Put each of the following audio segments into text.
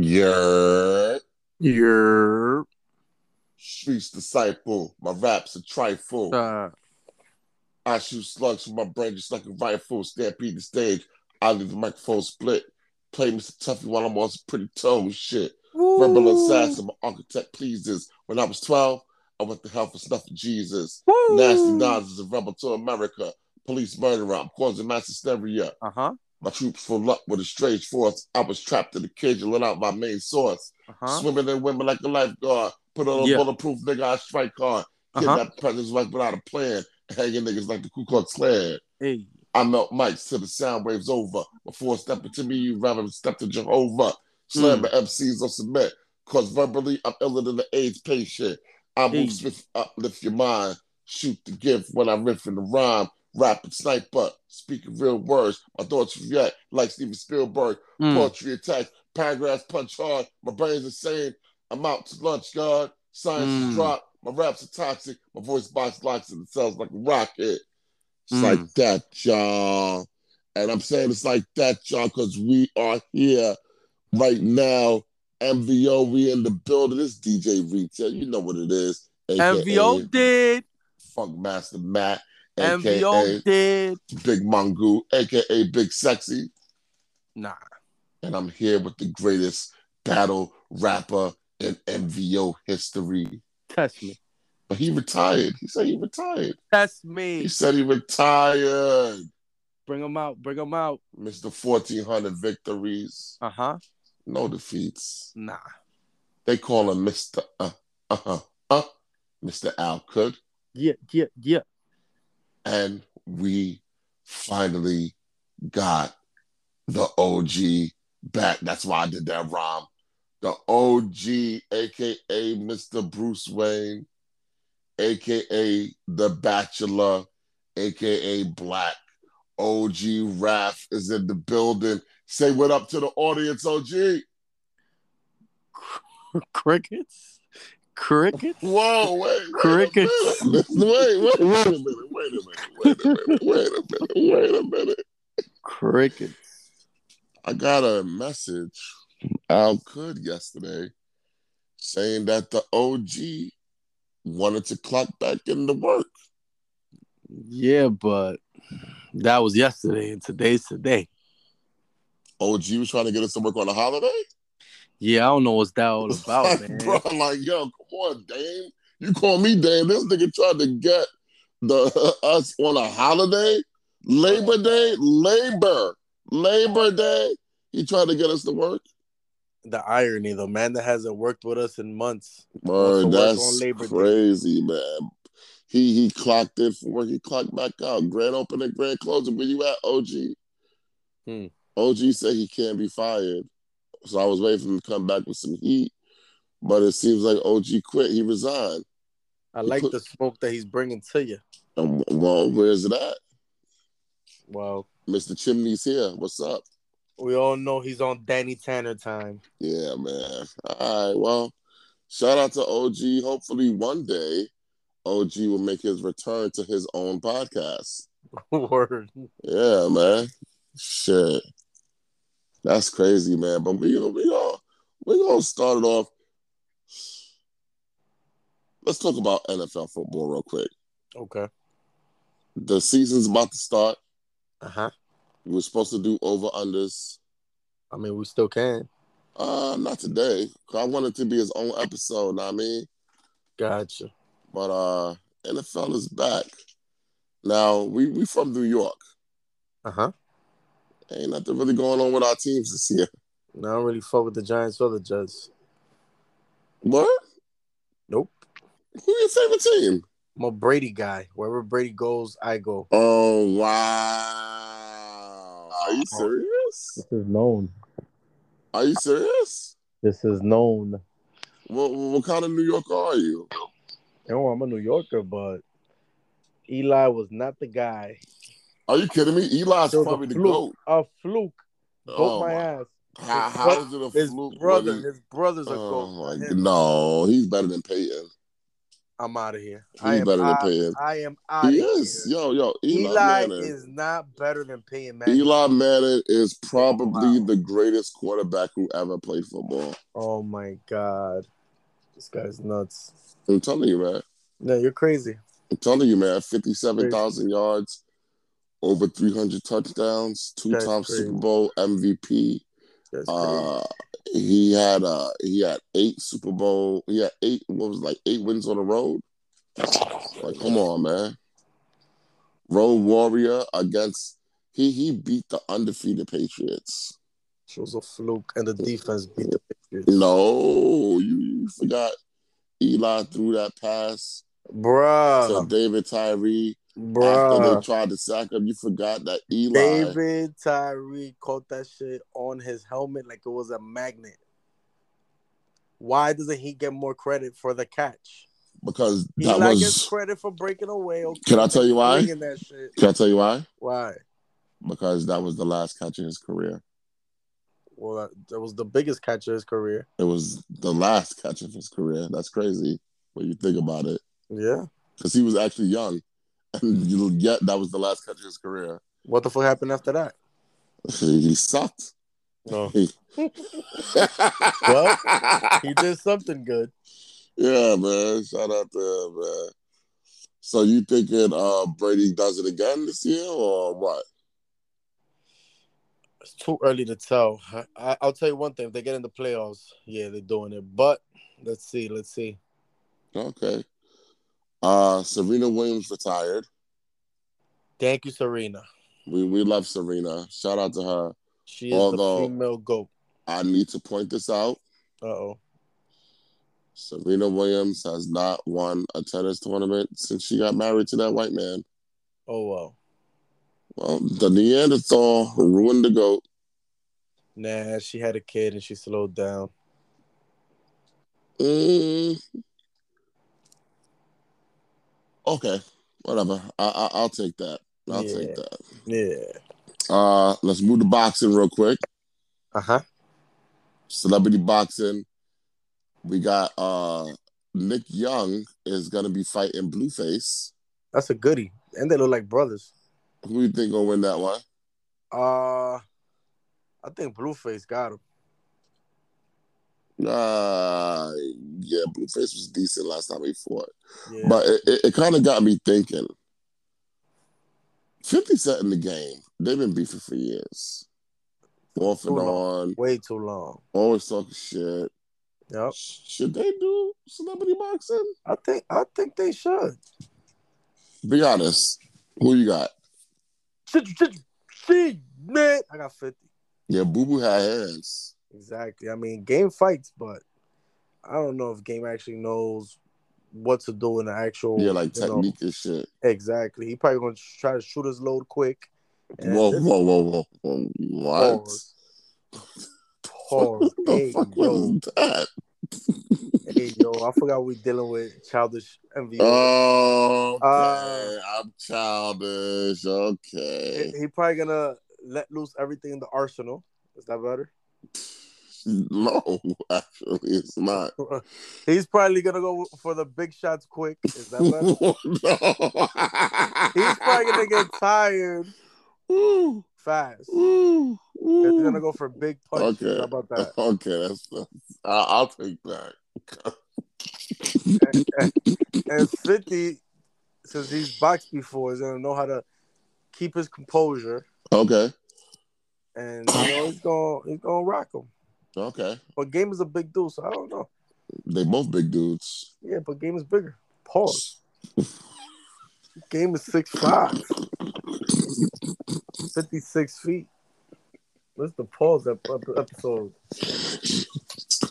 Yeah. You're Streets disciple. My raps a trifle. uh, I shoot slugs from my brain just like a rifle. Stampede the stage. I leave the microphone split. Play Mr. Tuffy while I'm on some pretty tone shit. Rebel woo, assassin, my architect pleases. When I was 12, I went to hell for snuff of Jesus. woo. Nasty Nas is a rebel to America. Police murderer, I'm causing mass hysteria. Uh huh. My troops full up with a strange force. I was trapped in the cage and let out my main source. Uh huh. Swimming in women like a lifeguard. Put on a Yeah. bulletproof nigga, I strike hard. Uh Kid huh. that president's wife without a plan. Hanging niggas like the Ku Klux Klan. Hey. I melt mics till the sound waves over. Before stepping to me, you rather step to Jehovah. Slam Mm. the MCs on submit. Cause verbally, I'm iller than the AIDS patient. I Hey. move swift, uplift your mind. Shoot the gift when I riff in the rhyme. Rapping sniper, speaking real words. My thoughts react like Steven Spielberg. Mm. Poetry attacks, paragraphs punch hard. My brain's insane. I'm out to lunch, God. Science Mm. is drop. My raps are toxic. My voice box locks and it sounds like a rocket. It's Mm. like that, y'all. And I'm saying it's like that, y'all, because we are here right now. MVO, we in the building. This DJ Retail. You know what it is. AKA MVO did. Funk Master Matt. AKA MVO did. Big Mongo, aka Big Sexy. Nah. And I'm here with the greatest battle rapper in MVO history. Test me. But he retired. He said he retired. Test me. He said he retired. Bring him out. Bring him out. Mr. 1400 victories, Uh huh. no defeats. Nah. They call him Mr. Uh, uh-huh, uh, Mr. Al Could. Yeah. Yeah. Yeah. And we finally got the OG back. That's why I did that rhyme. The OG, aka Mr. Bruce Wayne, aka The Bachelor, aka Black. OG Raph is in the building. Say what up to the audience, OG. Crickets. Crickets. Whoa, wait, wait Crickets. Wait, wait, wait a minute. Wait a minute. Wait a minute. Wait a minute. Wait a minute. Crickets. I got a message Al Could yesterday saying that the OG wanted to clock back into work. Yeah, but that was yesterday, and today's today. OG was trying to get us to work on a holiday. Yeah, I don't know what's that all about, like, man. bro, like, yo, come Dame. You call me Dame. This nigga tried to get the us on a holiday, Labor Day, Labor, Labor Day. He tried to get us to work. The irony, the man that hasn't worked with us in months. That's Labor Day. crazy, man. He he clocked in for work. He clocked back out. Grand opening, grand closing. Where you at, OG? Hmm. OG said he can't be fired. So I was waiting for him to come back with some heat. But it seems like OG quit. He resigned. I like the smoke that he's bringing to you. Um, well, where's it at? Well, Mr. Chimney's here. What's up? we all know he's on Danny Tanner time. Yeah, man. All right. Well, shout out to OG. Hopefully one day OG will make his return to his own podcast. Word. Yeah, man. Shit. That's crazy, man. But we we all we gonna start it off. Let's talk about NFL football real quick. Okay. The season's about to start. Uh huh. We were supposed to do over unders. I mean, we still can. Uh, not today. I want it to be his own episode. Know what I mean, Gotcha. but uh, NFL is back. Now we we from New York. Uh huh. Ain't nothing really going on with our teams this year. I don't really fuck with the Giants or the Jets. What? Nope. Who your favorite team? I'm a Brady guy. Wherever Brady goes, I go. Oh wow! Are you oh. serious? This is known. Are you serious? This is known. What what kind of New Yorker are you? No, I'm a New Yorker, but Eli was not the guy. Are you kidding me? Eli's probably a the fluke. goat. A fluke. Goat Oh, my my- ass. How, how is it a His fluke? brother, he- his brother's a Oh, goat. my Him. God. No, he's better than Peyton. I'm out of here. He's I am better than Peyton. I am out He of is. here. Yo, yo, Eli, Eli Manning. is not better than Peyton Manning. Eli Manning is probably Wow. the greatest quarterback who ever played football. Oh my god, this guy's nuts. I'm telling you, man. No, you're crazy. I'm telling you, man. Fifty-seven thousand yards, over three hundred touchdowns, two-time. Super Bowl MVP. Uh, he had uh he had eight Super Bowl. He had eight. What was it, like eight wins on the road? Like, come on, man. Road Warrior against he he beat the undefeated Patriots. It was a fluke, and the defense beat the Patriots. No, you, you forgot Eli threw that pass to Bruh, David Tyree after they tried to sack him. You forgot that Eli David Tyree caught that shit on his helmet like it was a magnet. Why doesn't he get more credit for the catch? because that Eli gets credit for breaking away. Okay, Can I tell you why? That shit. Can I tell you why? Why? Because that was the last catch in his career. Well, that, that was the biggest catch of his career. It was the last catch of his career. That's crazy when you think about it. Yeah. Because he was actually young. And you yet that was the last catch of his career. What the fuck happened after that? He, he sucked. No. He- Well, He did something good. yeah, man. Shout out to him, man. So you thinking uh Brady does it again this year or what? It's too early to tell. I, I, I'll tell you one thing: if they get in the playoffs, yeah, they're doing it. But let's see, let's see. Okay. Uh Serena Williams retired. Thank you, Serena. We we love Serena. Shout out to her. She is Although- the female goat. I need to point this out. Uh oh. Serena Williams has not won a tennis tournament since she got married to that white man. Oh well. Well, the Neanderthal ruined the goat. Nah, she had a kid and she slowed down. Mm. Okay, whatever. I, I I'll take that. I'll Yeah. take that. Yeah. Uh, let's move to boxing real quick. Uh huh. Celebrity boxing. We got uh Nick Young is gonna be fighting Blueface. That's a goodie, and they look like brothers. Who you think gonna win that one? Uh, I think Blueface got him. Uh yeah, Blueface was decent last time he fought. Yeah. But it, it, it kind of got me thinking. 50 Cent in the game. They've been beefing for years. Off and Too on, way too long. always talking shit. Yep. Should they do celebrity boxing? I think I think they should. Be honest. Who you got? Shit, shit, shit, man. I got fifty. Yeah, Boo Boo had hands. Exactly. I mean, game fights, but I don't know if game actually knows what to do in the actual. Yeah, like you know- technique and shit. exactly. He probably gonna try to shoot his load quick. Whoa, whoa, whoa, whoa, whoa. What? Pause. Pause. What the hey, fuck yo, was that? hey, yo, I forgot we dealing with childish envy. Oh, okay. Uh, I'm childish. he, Okay. he probably gonna let loose everything in the arsenal. Is that better? No, actually, it's not. He's probably gonna go for the big shots quick. Is that better? Oh, no. He's probably gonna get tired Ooh, fast. ooh, He's gonna go for big punches. Okay. How about that? Okay, that's, that's I, I'll take that. and 50, since he's boxed before, is gonna know how to keep his composure, Okay, and you know he's gonna he's gonna rock him. Okay. But game is a big dude, so I don't know. They both big dudes. Yeah, but game is bigger. Pause. game is six five. 56 feet. What's the pause ep- episode?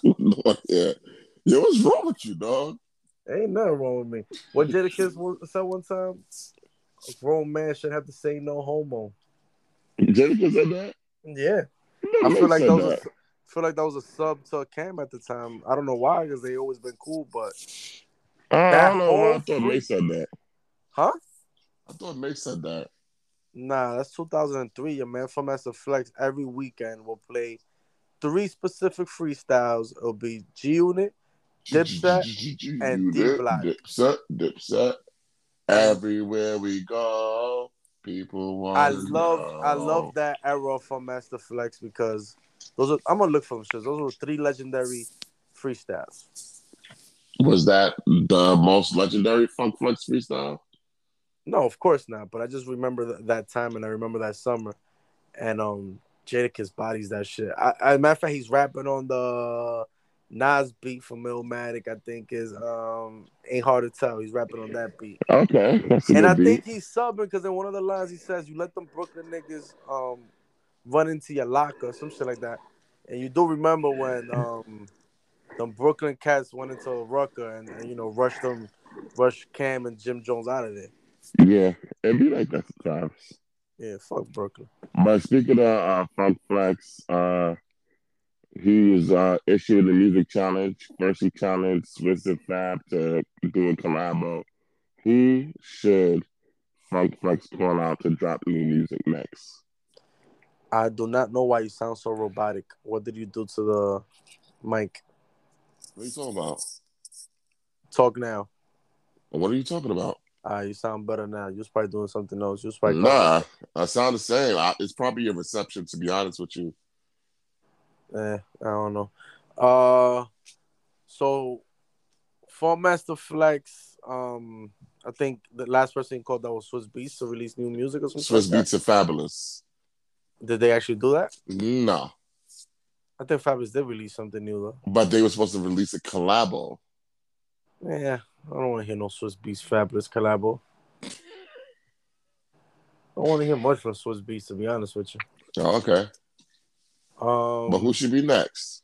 no, yeah. Yo, what's wrong with you, dog? Ain't nothing wrong with me. What Jadakiss said one time? A grown man should have to say no homo. Jennifer said that. Yeah. No, I feel like said that was a, feel like that was a sub to Cam at the time. I don't know why, because they always been cool, but uh, I, I don't know. why I thought May said that. huh? I thought May said that. Nah, that's 2003. Your man from Master Flex every weekend will play three specific freestyles. It'll be G Unit, Dipset, and D. Block. Dipset, Dipset. Everywhere we go, people want. I love I love that era from Master Flex because those are I'm gonna look for them shits. Those were three legendary freestyles. Was that the most legendary Funk Flex freestyle? No, of course not. But I just remember th- that time and I remember that summer. And um Jadakiss bodies that shit. I, I matter of fact, he's rapping on the Nas beat from Illmatic, I think is um ain't hard to tell. He's rapping on that beat. Okay, And I beat. think he's subbing because in one of the lines he says, "You let them Brooklyn niggas um run into your locker, some shit like that." And you do remember when um them Brooklyn cats went into a rucker and, and you know rushed them, rushed Cam and Jim Jones out of there. Yeah, it'd be like that sometimes. Yeah, fuck Brooklyn. But speaking of uh, Funk Flex, uh, he was uh, issued a music challenge. First, he challenged Wizard Fab to do a collabo. He should Funk Flex call out to drop new music next? I do not know why you sound so robotic. What did you do to the mic? What are you talking about? Talk now. What are you talking about? Uh, you sound better now. You're probably doing something else. You're probably Nah, I sound the same. I, it's probably your reception, to be honest with you. Eh, I don't know. Uh, so for Master Flex, um, I think the last person he called that was Swizz Beatz to release new music or something. Swizz like Beatz are Fabolous. Did they actually do that? No, I think Fabolous did release something new though. but they were supposed to release a collabo. Yeah, I don't want to hear no Swizz Beatz Fabolous collabo. I don't want to hear much from Swizz Beatz to be honest with you. Oh, okay, Um, but who should be next?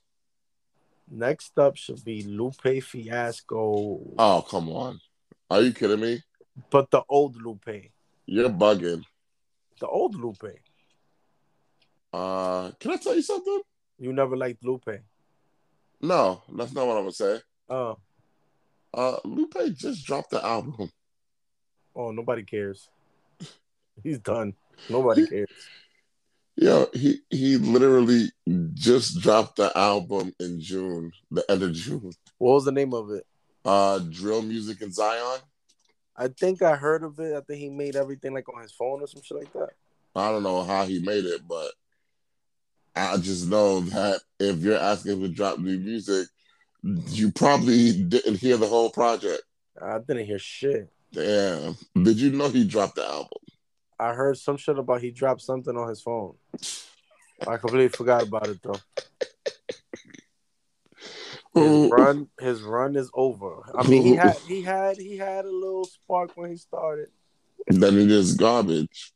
next up should be Lupe Fiasco, Oh, come on. Are you kidding me? but the old Lupe, You're bugging. the old Lupe. Uh, can I tell you something? You never liked Lupe. No, that's not what I'm gonna say. Oh, Uh, Lupe just dropped the album. oh, nobody cares. He's done. Nobody cares. Yo, he he literally just dropped the album in June, the end of June. What was the name of it? Uh, drill music in Zion. I think I heard of it. I think he made everything like on his phone or some shit like that. I don't know how he made it, but I just know that if you're asking him to drop new music, you probably didn't hear the whole project. I didn't hear shit. Damn. Did you know he dropped the album? I heard some shit about he dropped something on his phone. I completely forgot about it though. His run, his run is over. I mean, he had, he had, he had a little spark when he started. Then it is garbage.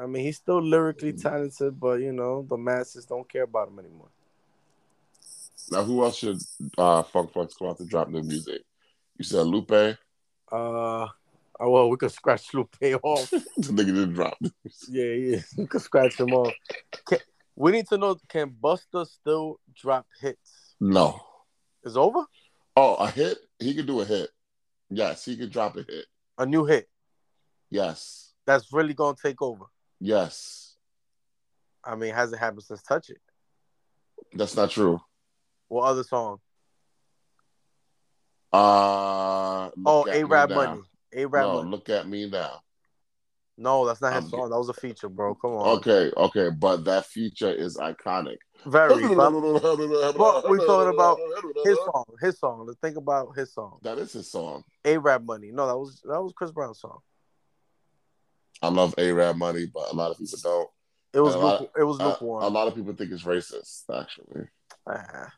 I mean, he's still lyrically talented, but you know, the masses don't care about him anymore. Now, who else should uh, Funk Flex come out to drop new music? You said Lupe. Uh, oh, well, we could scratch Lupe off. the nigga didn't drop. yeah, yeah, we could scratch him off. Can, we need to know: Can Busta still drop hits? No. It's over. Oh, a hit? He could do a hit. Yes, he could drop a hit. A new hit Yes. that's really gonna take over. Yes. I mean, hasn't happened since Touch It. That's not true. What other song? Uh Oh, Arab Money. Arab No, Money. look at me now. No, that's not his I'm- song. That was a feature, bro. Come on. Okay, okay, but that feature is iconic. Very. but, we're talking about his song. His song. Let's think about his song. That is his song. Arab Money. No, that was that was Chris Brown's song. I love Arab money, but a lot of people don't. It was A luke, it was Uh, lukewarm. a lot of people think it's racist, actually. Ah,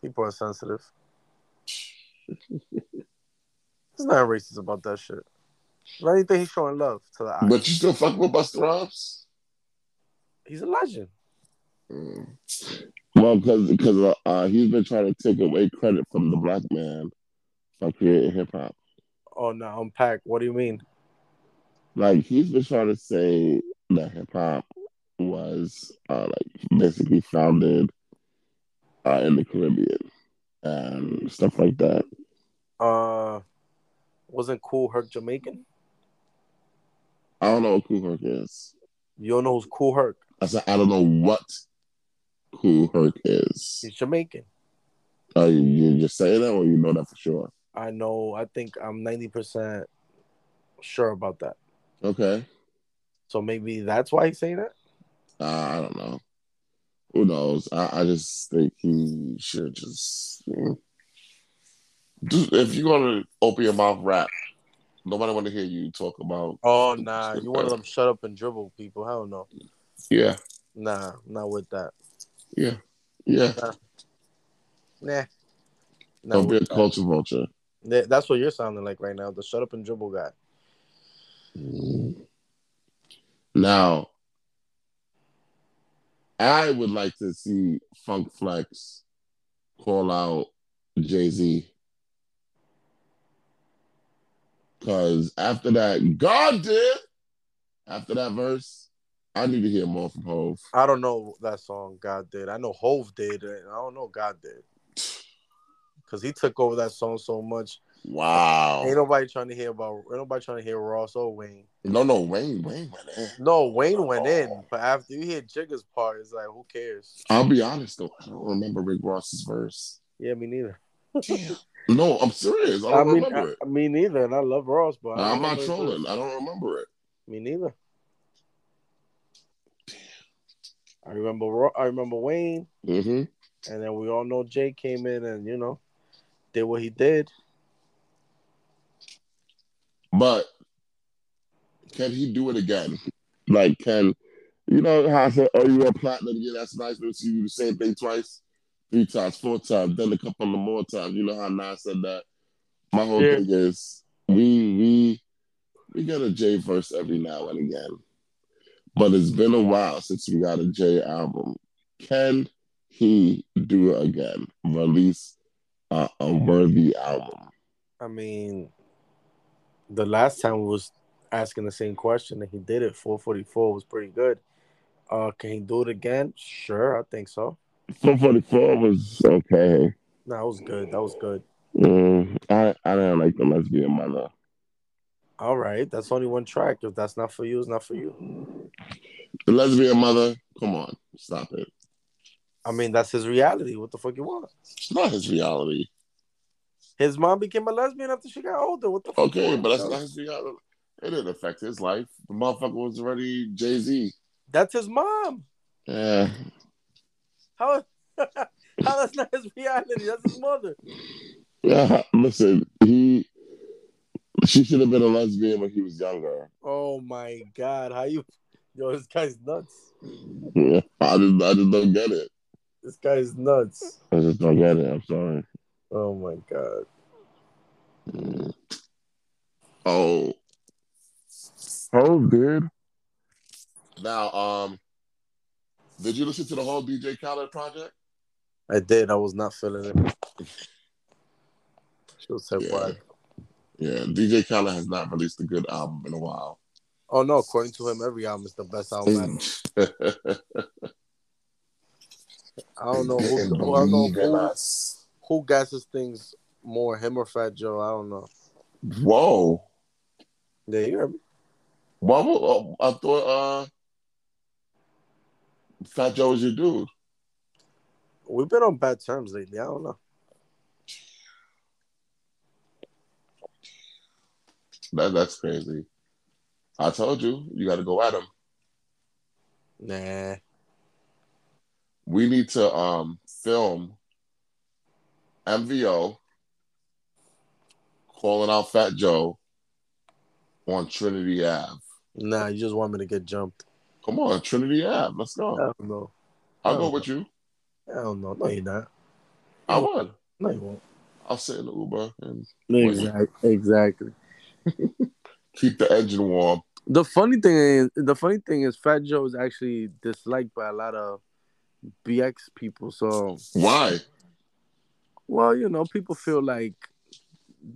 people are sensitive. There's nothing racist about that shit. If anything, he's showing love to the eye. But you still fuck with Busta Rhymes? he's a legend. Mm. Well, because because uh, uh, he's been trying to take away credit from the black man for creating hip hop. Oh no, unpack. What do you mean? Like he's been trying to say that hip hop was uh, like basically founded uh, in the Caribbean and stuff like that. Uh, wasn't Kool Herc Jamaican? I don't know what Kool Herc is. You don't know who's Kool Herc? I said I don't know what Kool Herc is. He's Jamaican. Oh, you, you just saying that, or you know that for sure? I know. I think I'm ninety percent sure about that. Okay. So maybe that's why he's saying that. Uh, I don't know. Who knows? I, I just think he should just, you know, just if you're gonna open your mouth, rap. Nobody want to hear you talk about. Oh nah, you want of them shut up and dribble people? Hell no. Yeah, Nah, not with that. yeah, yeah. Nah. Not Don't be a culture vulture. That's what you're sounding like right now. The shut up and dribble guy. Mm. Now, I would like to see Funk Flex call out Jay Z. Because after that, God did. After that verse, I need to hear more from Hove. I don't know that song God did. I know Hove did. and I don't know God did. Cause he took over that song so much. Wow. Ain't nobody trying to hear about. Ain't nobody trying to hear Ross or Wayne. No, no, Wayne, Wayne went in. No, Wayne went in, but after you hear Jigga's part, it's like, who cares? I'll be honest though, I don't remember Rick Ross's verse. Yeah, me neither. Damn. No, I'm serious. I I, don't mean, remember it. Me neither. And I love Ross, but I I'm not trolling. I don't remember it. Me neither. I remember. Ro- I remember Wayne, hmm and then we all know Jay came in and you know did what he did. But can he do it again? Like, can you know how I said, "Oh, you want platinum? Yeah, that's nice." But you do the same thing twice, three times, four times, then a couple of more times. You know how Nas said that. My whole Yeah. thing is we we we get a J verse every now and again, but it's been a while since we got a J album. Can he do it again? Release a, a worthy album? I mean, the last time we was asking the same question and he did it. 444 was pretty good. Uh, can he do it again? Sure, I think so. 444 was okay. No, that was good. That was good. Mm, I I didn't like the lesbian mother. All right, that's only one track. If that's not for you, it's not for you. The lesbian mother. Come on, stop it. I mean, that's his reality. What the fuck you want? It's not his reality. His mom became a lesbian after she got older. What the fuck? Okay, want, but that's not his reality. It didn't affect his life. The motherfucker was already Jay Z. That's his mom. Yeah, How? How that's not his reality? That's his mother. yeah. Listen, he. She should have been a lesbian when he was younger. Oh my god, how you? Yo, this guy's nuts. Yeah, I just I just don't get it. This guy's nuts. I just don't get it. I'm sorry. Oh my god. Mm. Oh, oh, dude. Now, um, did you listen to the whole DJ Khaled project? I did. I was not feeling it. She was so Yeah. quiet. Yeah, DJ Khaled has not released a good album in a while. Oh no, according to him, every album is the best album. I don't know who, Didn't who, I don't know who, us. Who gasses things more, him or Fat Joe. I don't know. Whoa. Yeah, you heard me. Uh, I thought uh, Fat Joe was your dude. We've been on bad terms lately. I don't know. That that's crazy. I told you, you got to go at him. Nah. We need to um film MVO calling out Fat Joe on Trinity Ave. Nah, you just want me to get jumped. Come on, Trinity Ave. Let's I go. don't know. I'll go with you. I don't know. No, you're not. I would. No, you won't. I'll sit in the Uber and Exactly. Exactly. keep the engine warm. The funny thing is, the funny thing is, Fat Joe is actually disliked by a lot of BX people. So, Why? Well, you know, people feel like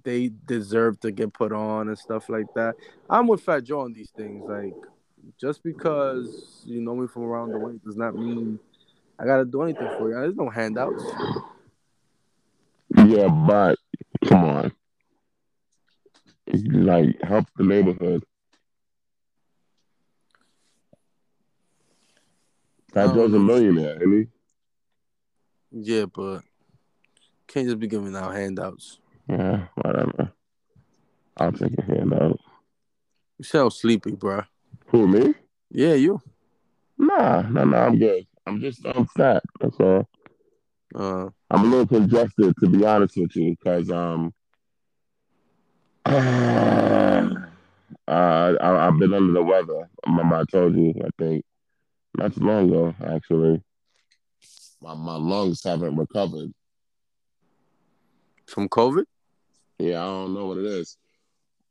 they deserve to get put on and stuff like that. I'm with Fat Joe on these things. Like, just because you know me from around the way does not mean I gotta do anything for you. There's no handouts. Yeah, but come on. Like help the neighborhood. Fat Um, Joe's a millionaire, isn't he? Yeah, but Can't just be giving out handouts. Yeah, whatever. I'll take a handout. You sound sleepy, bro. Who me? Yeah, you. Nah, nah, nah. I'm good. I'm just I'm fat. That's all. Uh, I'm a little congested to be honest with you, because um, uh, I, I've been under the weather. Remember I told you. I think not too long ago, actually. My my lungs haven't recovered. From COVID. Yeah, I don't know what it is.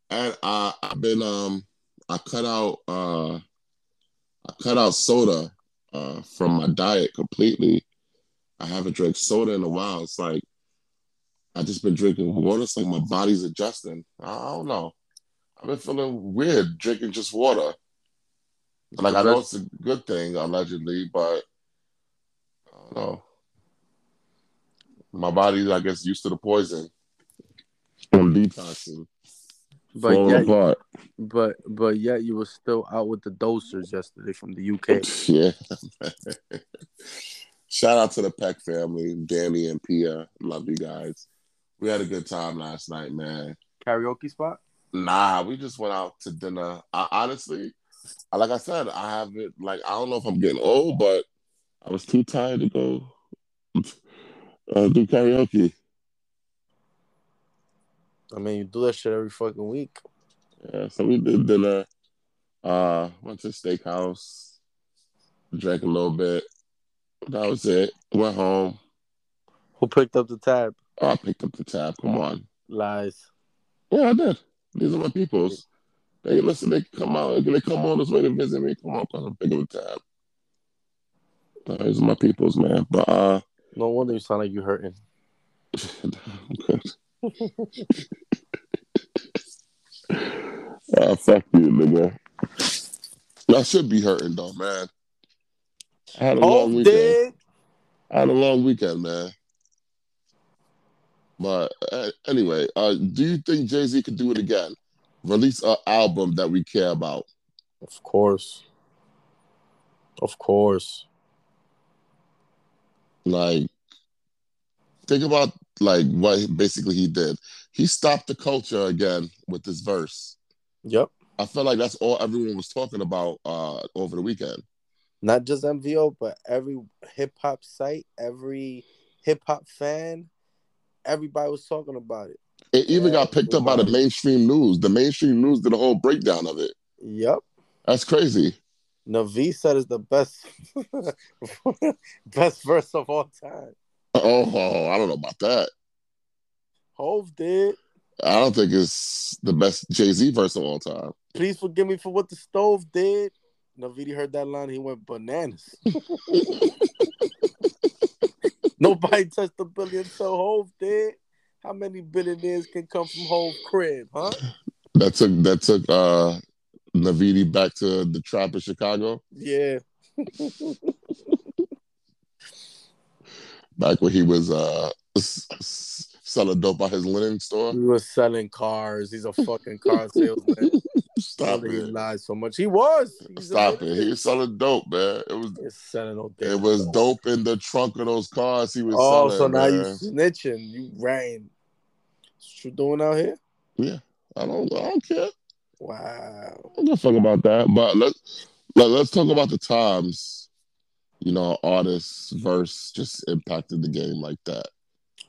And I I've been um I cut out uh I cut out soda uh from my diet completely. I haven't drank soda in a while. It's like I just been drinking water. It's like my body's adjusting. I don't know. I've been feeling weird drinking just water. Like I know it's a good thing allegedly, but I don't know. My body's I guess used to the poison. I'm detoxing. But falling yet, apart. but but yet you were still out with the dosers yesterday from the UK. Yeah. Shout out to the Peck family, Danny and Pia. Love you guys. We had a good time last night, man. Karaoke spot. Nah, we just went out to dinner. I, honestly, like I said, I haven't like I don't know if I'm getting old, but I was too tired to go uh, do karaoke. I mean, you do that shit every fucking week. Yeah, so we did dinner. Uh, went to steakhouse, drank a little bit. That was it. Went home. Who picked up the tab? Oh, I picked up the tab. Come on. Lies. Yeah, I did. These are my peoples. They listen. They come out. They come on this way to visit me. Come on, come pick up the tab. These are my peoples, man. But uh, No wonder you sound like you're hurting. I'm good. Ah, fuck you, nigga. I should be hurting though, man. I had a long Oh, weekend. did. I had a long weekend, man. But uh, anyway, uh, do you think Jay Z could do it again? Release an album that we care about. Of course. Of course. Like, think about like what basically he did. He stopped the culture again with this verse. Yep. I felt like that's all everyone was talking about uh, over the weekend. Not just MVO, but every hip hop site, every hip hop fan, everybody was talking about it. It even got picked up by the mainstream news. The mainstream news did a whole breakdown of it. Yep. That's crazy. Navi said is the best best verse of all time. Oh, I don't know about that. Hove did. I don't think it's the best Jay Z verse of all time. Please forgive me for what the stove did. Navidi heard that line, he went bananas. Nobody touched the billion so Hove did. How many billionaires can come from Hove crib, huh? That took that took uh Navidi back to the trap in Chicago. Yeah. Back when he was uh selling dope at his linen store. He was selling cars. He's a fucking car salesman. Stop He it. lied so much. He was. He's Stop it. He was selling dope, man. It was He's selling damn it was dope in the trunk of those cars he was selling. Oh, selling. so now you snitching. You ran. What you doing out here? Yeah. I don't I don't care. Wow. I don't give fuck about that. But let's let, let's talk about the times, you know, artists verse just impacted the game like that.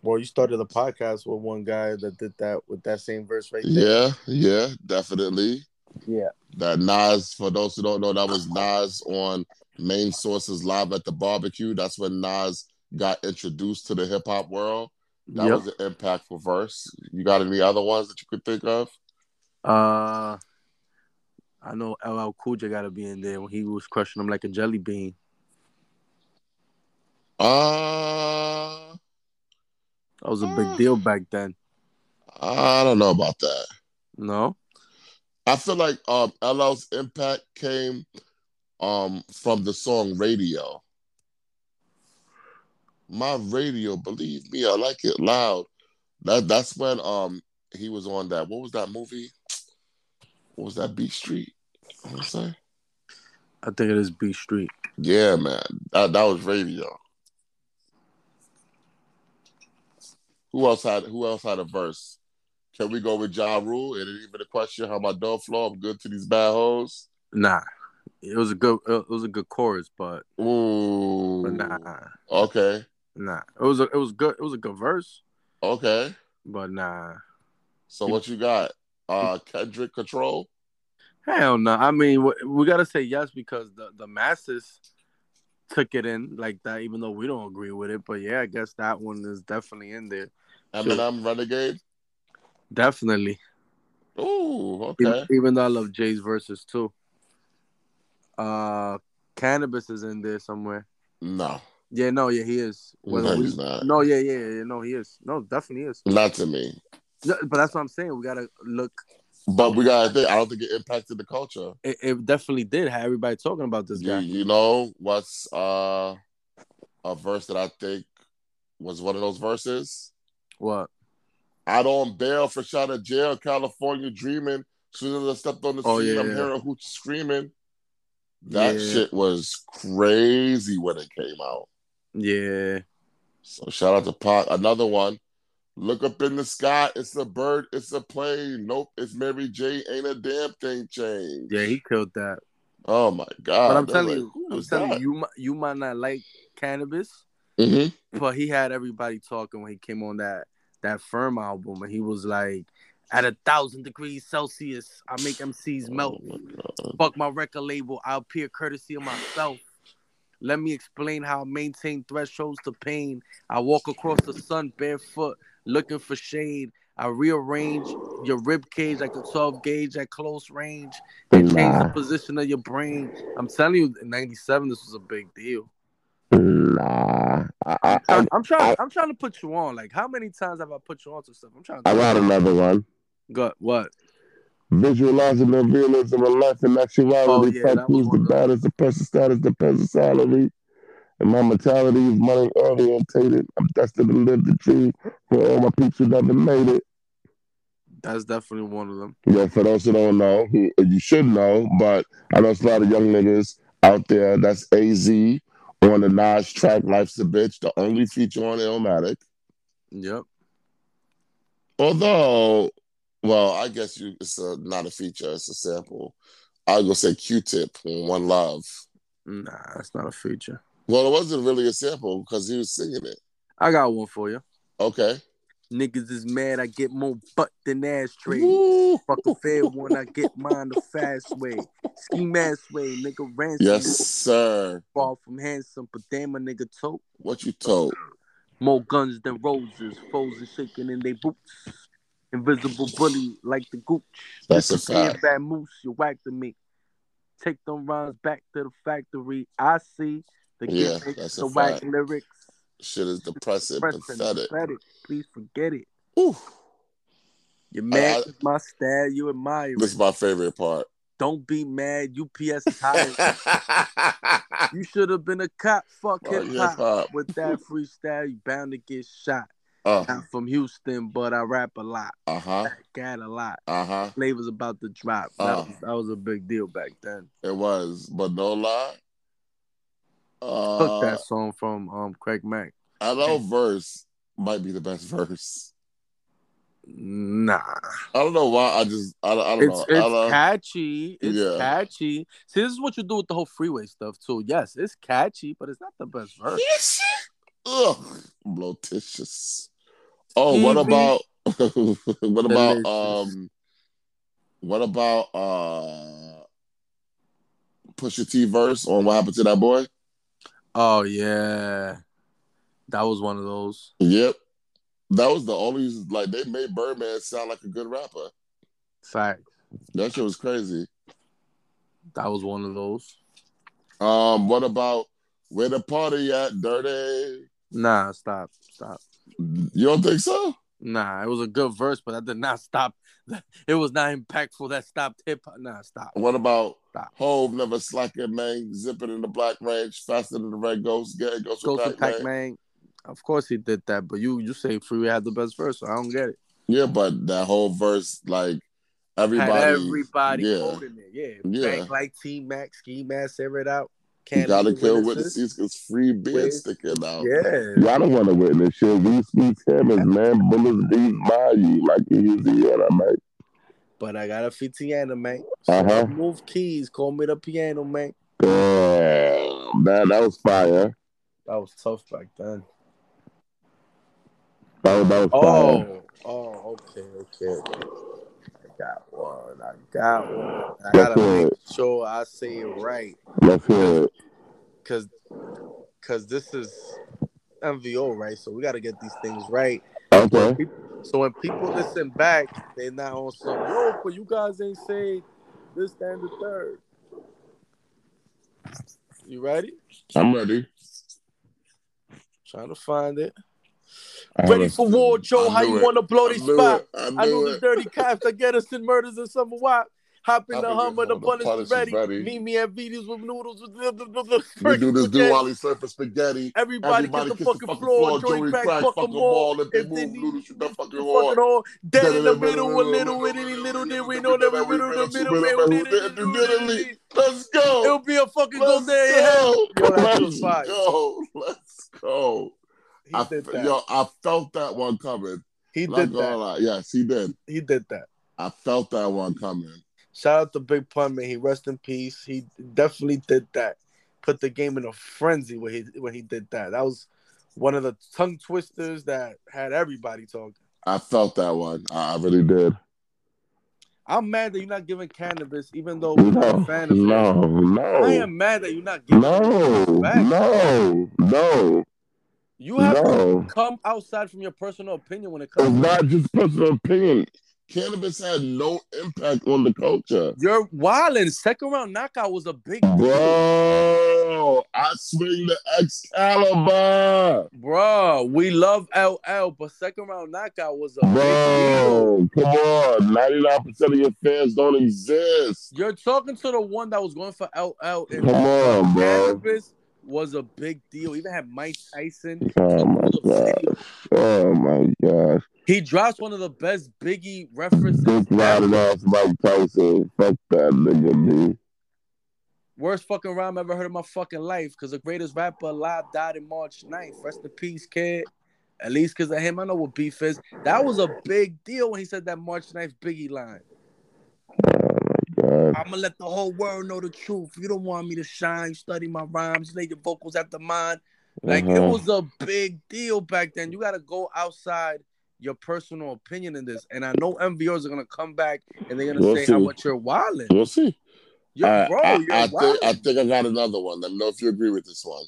Well, you started a podcast with one guy that did that with that same verse right there. Yeah, yeah, definitely. Yeah. That Nas, for those who don't know, that was Nas on Main Sources Live at the Barbecue. That's when Nas got introduced to the hip hop world. That Yep. was an impactful verse. You got any other ones that you could think of? Uh, I know LL Cool J got to be in there when he was crushing him like a jelly bean. Uh, That was a big deal back then. I don't know about that. No. I feel like um LL's impact came um from the song Radio. My radio, believe me, I like it loud. That that's when um he was on that. What was that movie? What was that? Beat Street. What was that? I think it is Beat Street. Yeah, man. That that was radio. Who else had Who else had a verse? Can we go with Ja Rule? It ain't even a question how my dough flow. I'm good to these bad hoes. Nah, it was a good. It was a good chorus, but Ooh. but nah, Okay. nah. It was a it was good. It was a good verse, Okay. but nah. So what you got? Uh, Kendrick Control. Hell no. I mean, we, we gotta say yes because the the masses took it in like that, even though we don't agree with it. But yeah, I guess that one is definitely in there. Eminem Renegade. Definitely. Ooh. Even, Okay. even though I love Jay's verses too. Uh, Canibus is in there somewhere. No. Yeah, no, yeah, he is. Whether No, we- he's not. no, yeah, yeah, yeah, no, he is. No, definitely is. Not to me. But that's what I'm saying. We gotta look. But we gotta think. I don't think it impacted the culture. It, it definitely did have everybody talking about this guy. you know what's uh a verse that I think was one of those verses? What? Out on bail for shot of jail, California dreaming. Soon as I stepped on the Oh, scene, yeah, I'm yeah. hearing hooch screaming. That Yeah. shit was crazy when it came out. Yeah. So shout out to Pac. Another one. Look up in the sky. It's a bird. It's a plane. Nope. It's Mary J. Ain't a damn thing changed. Yeah, he killed that. Oh my god. But I'm telling like, you, I'm telling that? you, you might, not like Canibus, Mhm. but he had everybody talking when he came on that that firm album, and he was like, "At a thousand degrees Celsius, I make MCs melt. Oh my Fuck my record label. I appear courtesy of myself. Let me explain how I maintain thresholds to pain. I walk across the sun barefoot, looking for shade. I rearrange your rib cage like a 12 gauge at close range and change the position of your brain. I'm telling you, in '97, this was a big deal. Nah. I, I, I, I'm, I'm trying. I- I'm trying to put you on. Like, how many times have I put you on to stuff? I'm trying. To I got another one. Got what? Visualizing the realism of life and actuality. Oh, yeah, Fuck that who's the one of them. baddest, the person status depends on salary. And my mentality is money orientated. I'm destined to live the dream for all my peeps who never made it. That's definitely one of them. Yeah, for those who don't know, you should know, but I know it's a lot of young niggas out there. That's AZ on the Nas track "Life's a Bitch," the only feature on Illmatic. Yep. Although, well, I guess you it's a, not a feature; it's a sample. I'll go say Q-Tip on "One Love." Nah, that's not a feature. Well, it wasn't really a sample because he was singing it. I got one for you. Okay. Niggas is mad. I get more butt than ashtray. Fuck a fair one. I get mine the fast way. Ski mask way. Nigga ransom. Yes, sir. Far from handsome, but damn a nigga tote. What you told? More guns than roses. Foes are shaking in they boots. Invisible bully like the gooch. That's a fact. Bad moose, you whack to me. Take them rhymes back to the factory. I see the Yeah, that's a the whack fact. lyrics. Shit is depressing, Pressing, pathetic. pathetic. Please forget it. Ooh. You're mad I- my style, you admire This is my favorite part. Don't be mad, UPS is hired. you should have been a cop. Fuck Fuck hip hop. With that freestyle, you bound to get shot. Uh I'm from Houston, but I rap a lot. Uh huh. Got a lot. Uh huh. Flavors about to drop. That, Uh. was, that was a big deal back then. It was, but no lie. Uh, that song from um Craig Mack. I know verse might be the best verse. Nah. I don't know why. I just I, don't- I don't It's know. it's don't- catchy. It's Yeah. catchy. See, this is what you do with the whole freeway stuff too. Yes, it's catchy, but it's not the best verse. Yes. Ugh, blotitious. Oh, what about what about um what about uh Pusha T verse on what happened to that boy? Oh yeah, that was one of those. Yep. That was the only like they made Birdman sound like a good rapper. Fact. That shit was crazy. That was one of those. Um, what about where the party at, Dirty? Nah, stop, stop. You don't think so? Nah, it was a good verse, but that did not stop. It was not impactful. That stopped hip hop. Nah, stop. What about Stop. Hove never slacking, man, zipping in the black range faster than the red ghost, get ghost Go with Pac-Man. Of course he did that, but you you say Freeway had the best verse, so I don't get it. Yeah, but that whole verse, like everybody, Had everybody yeah, quoting it. Yeah. Yeah. Bang like T Max, Ski Mask, air it out. You Can't gotta leave kill witnesses. witnesses because free beer With- sticking out. Yeah. Y'all don't want to witness shit. We speak cameras, man. Bullets beat by you like in Louisiana, man. But I got a Fitiana, man. So Uh-huh. move keys. Call me the piano, man. Damn, that that was fire. That was tough back then. That that was fire. Oh, oh, okay, okay. I got one. I got one. I gotta make sure I say it right, hear it. cause, cause this is MVO, right? So we gotta get these things right. Okay. So when people listen back, they're not on some yo, but you guys ain't say this, that, and the third. You ready? I'm ready. Trying to find it. I Ready for war, Joe? How you want to blow this spot? it. I I know knew the dirty cops that get us in murders and summer wop. Hop in Hop the Hummer, the the punish is ready. ready. Meet me at Vita's with noodles with the, the, the, the We do this spaghetti. Diwali surfer spaghetti. Everybody, Everybody kiss the kiss fucking floor. Joey crack, fuck them all. If they If they move, need noodles shoot that the fucking fucking hard. hole. Dead in the middle, a little itty little did we know that we riddle the middle man who did it, who did it. Let's go. It'll be a fucking go there in hell. go. Yo, that shit Let's go. Let's go. He I, did that. yo, I felt that one coming. He Not did that. lie. Yes, he did. He did that. I felt that one coming. Shout out to Big Pun, man. He rest in peace. He definitely did that. Put the game in a frenzy when he when he did that. That was one of the tongue twisters that had everybody talking. I felt that one. I, really did. I'm mad that you're not giving Canibus, even though we're not No, a fan of no, it. no. I am mad that you're not giving No, no, no, You have to no. come outside from your personal opinion when it It's comes. to not just personal opinion. Cannabis had no impact on the culture. You're wildin'. Second round knockout was a big deal. Bro, I swing the Excalibur. Bro, we love LL, but second round knockout was a big deal. Bro, come on. 99% of your fans don't exist. You're talking to the one that was going for LL Come on, bro. Canibus was a big deal. Even had Mike Tyson. Oh my god. Oh my gosh. He drops one of the best Biggie references. Ever. ass Mike Tyson. Fuck that nigga, me. Worst fucking rhyme I ever heard in my fucking life. Because the greatest rapper alive died in March 9th. Rest in peace, kid. At least because of him, I know what beef is. That was a big deal when he said that March 9th Biggie line. Oh I'm gonna let the whole world know the truth. You don't want me to shine, study my rhymes, lay your vocals after mine. Like it Uh-huh. was a big deal back then. You gotta go outside your personal opinion in this. And I know MVOs are gonna come back and they're gonna We'll say how much you're wilding. We'll see. You're, I, bro, I, you're I think. I think I got another one. Let me know if you agree with this one.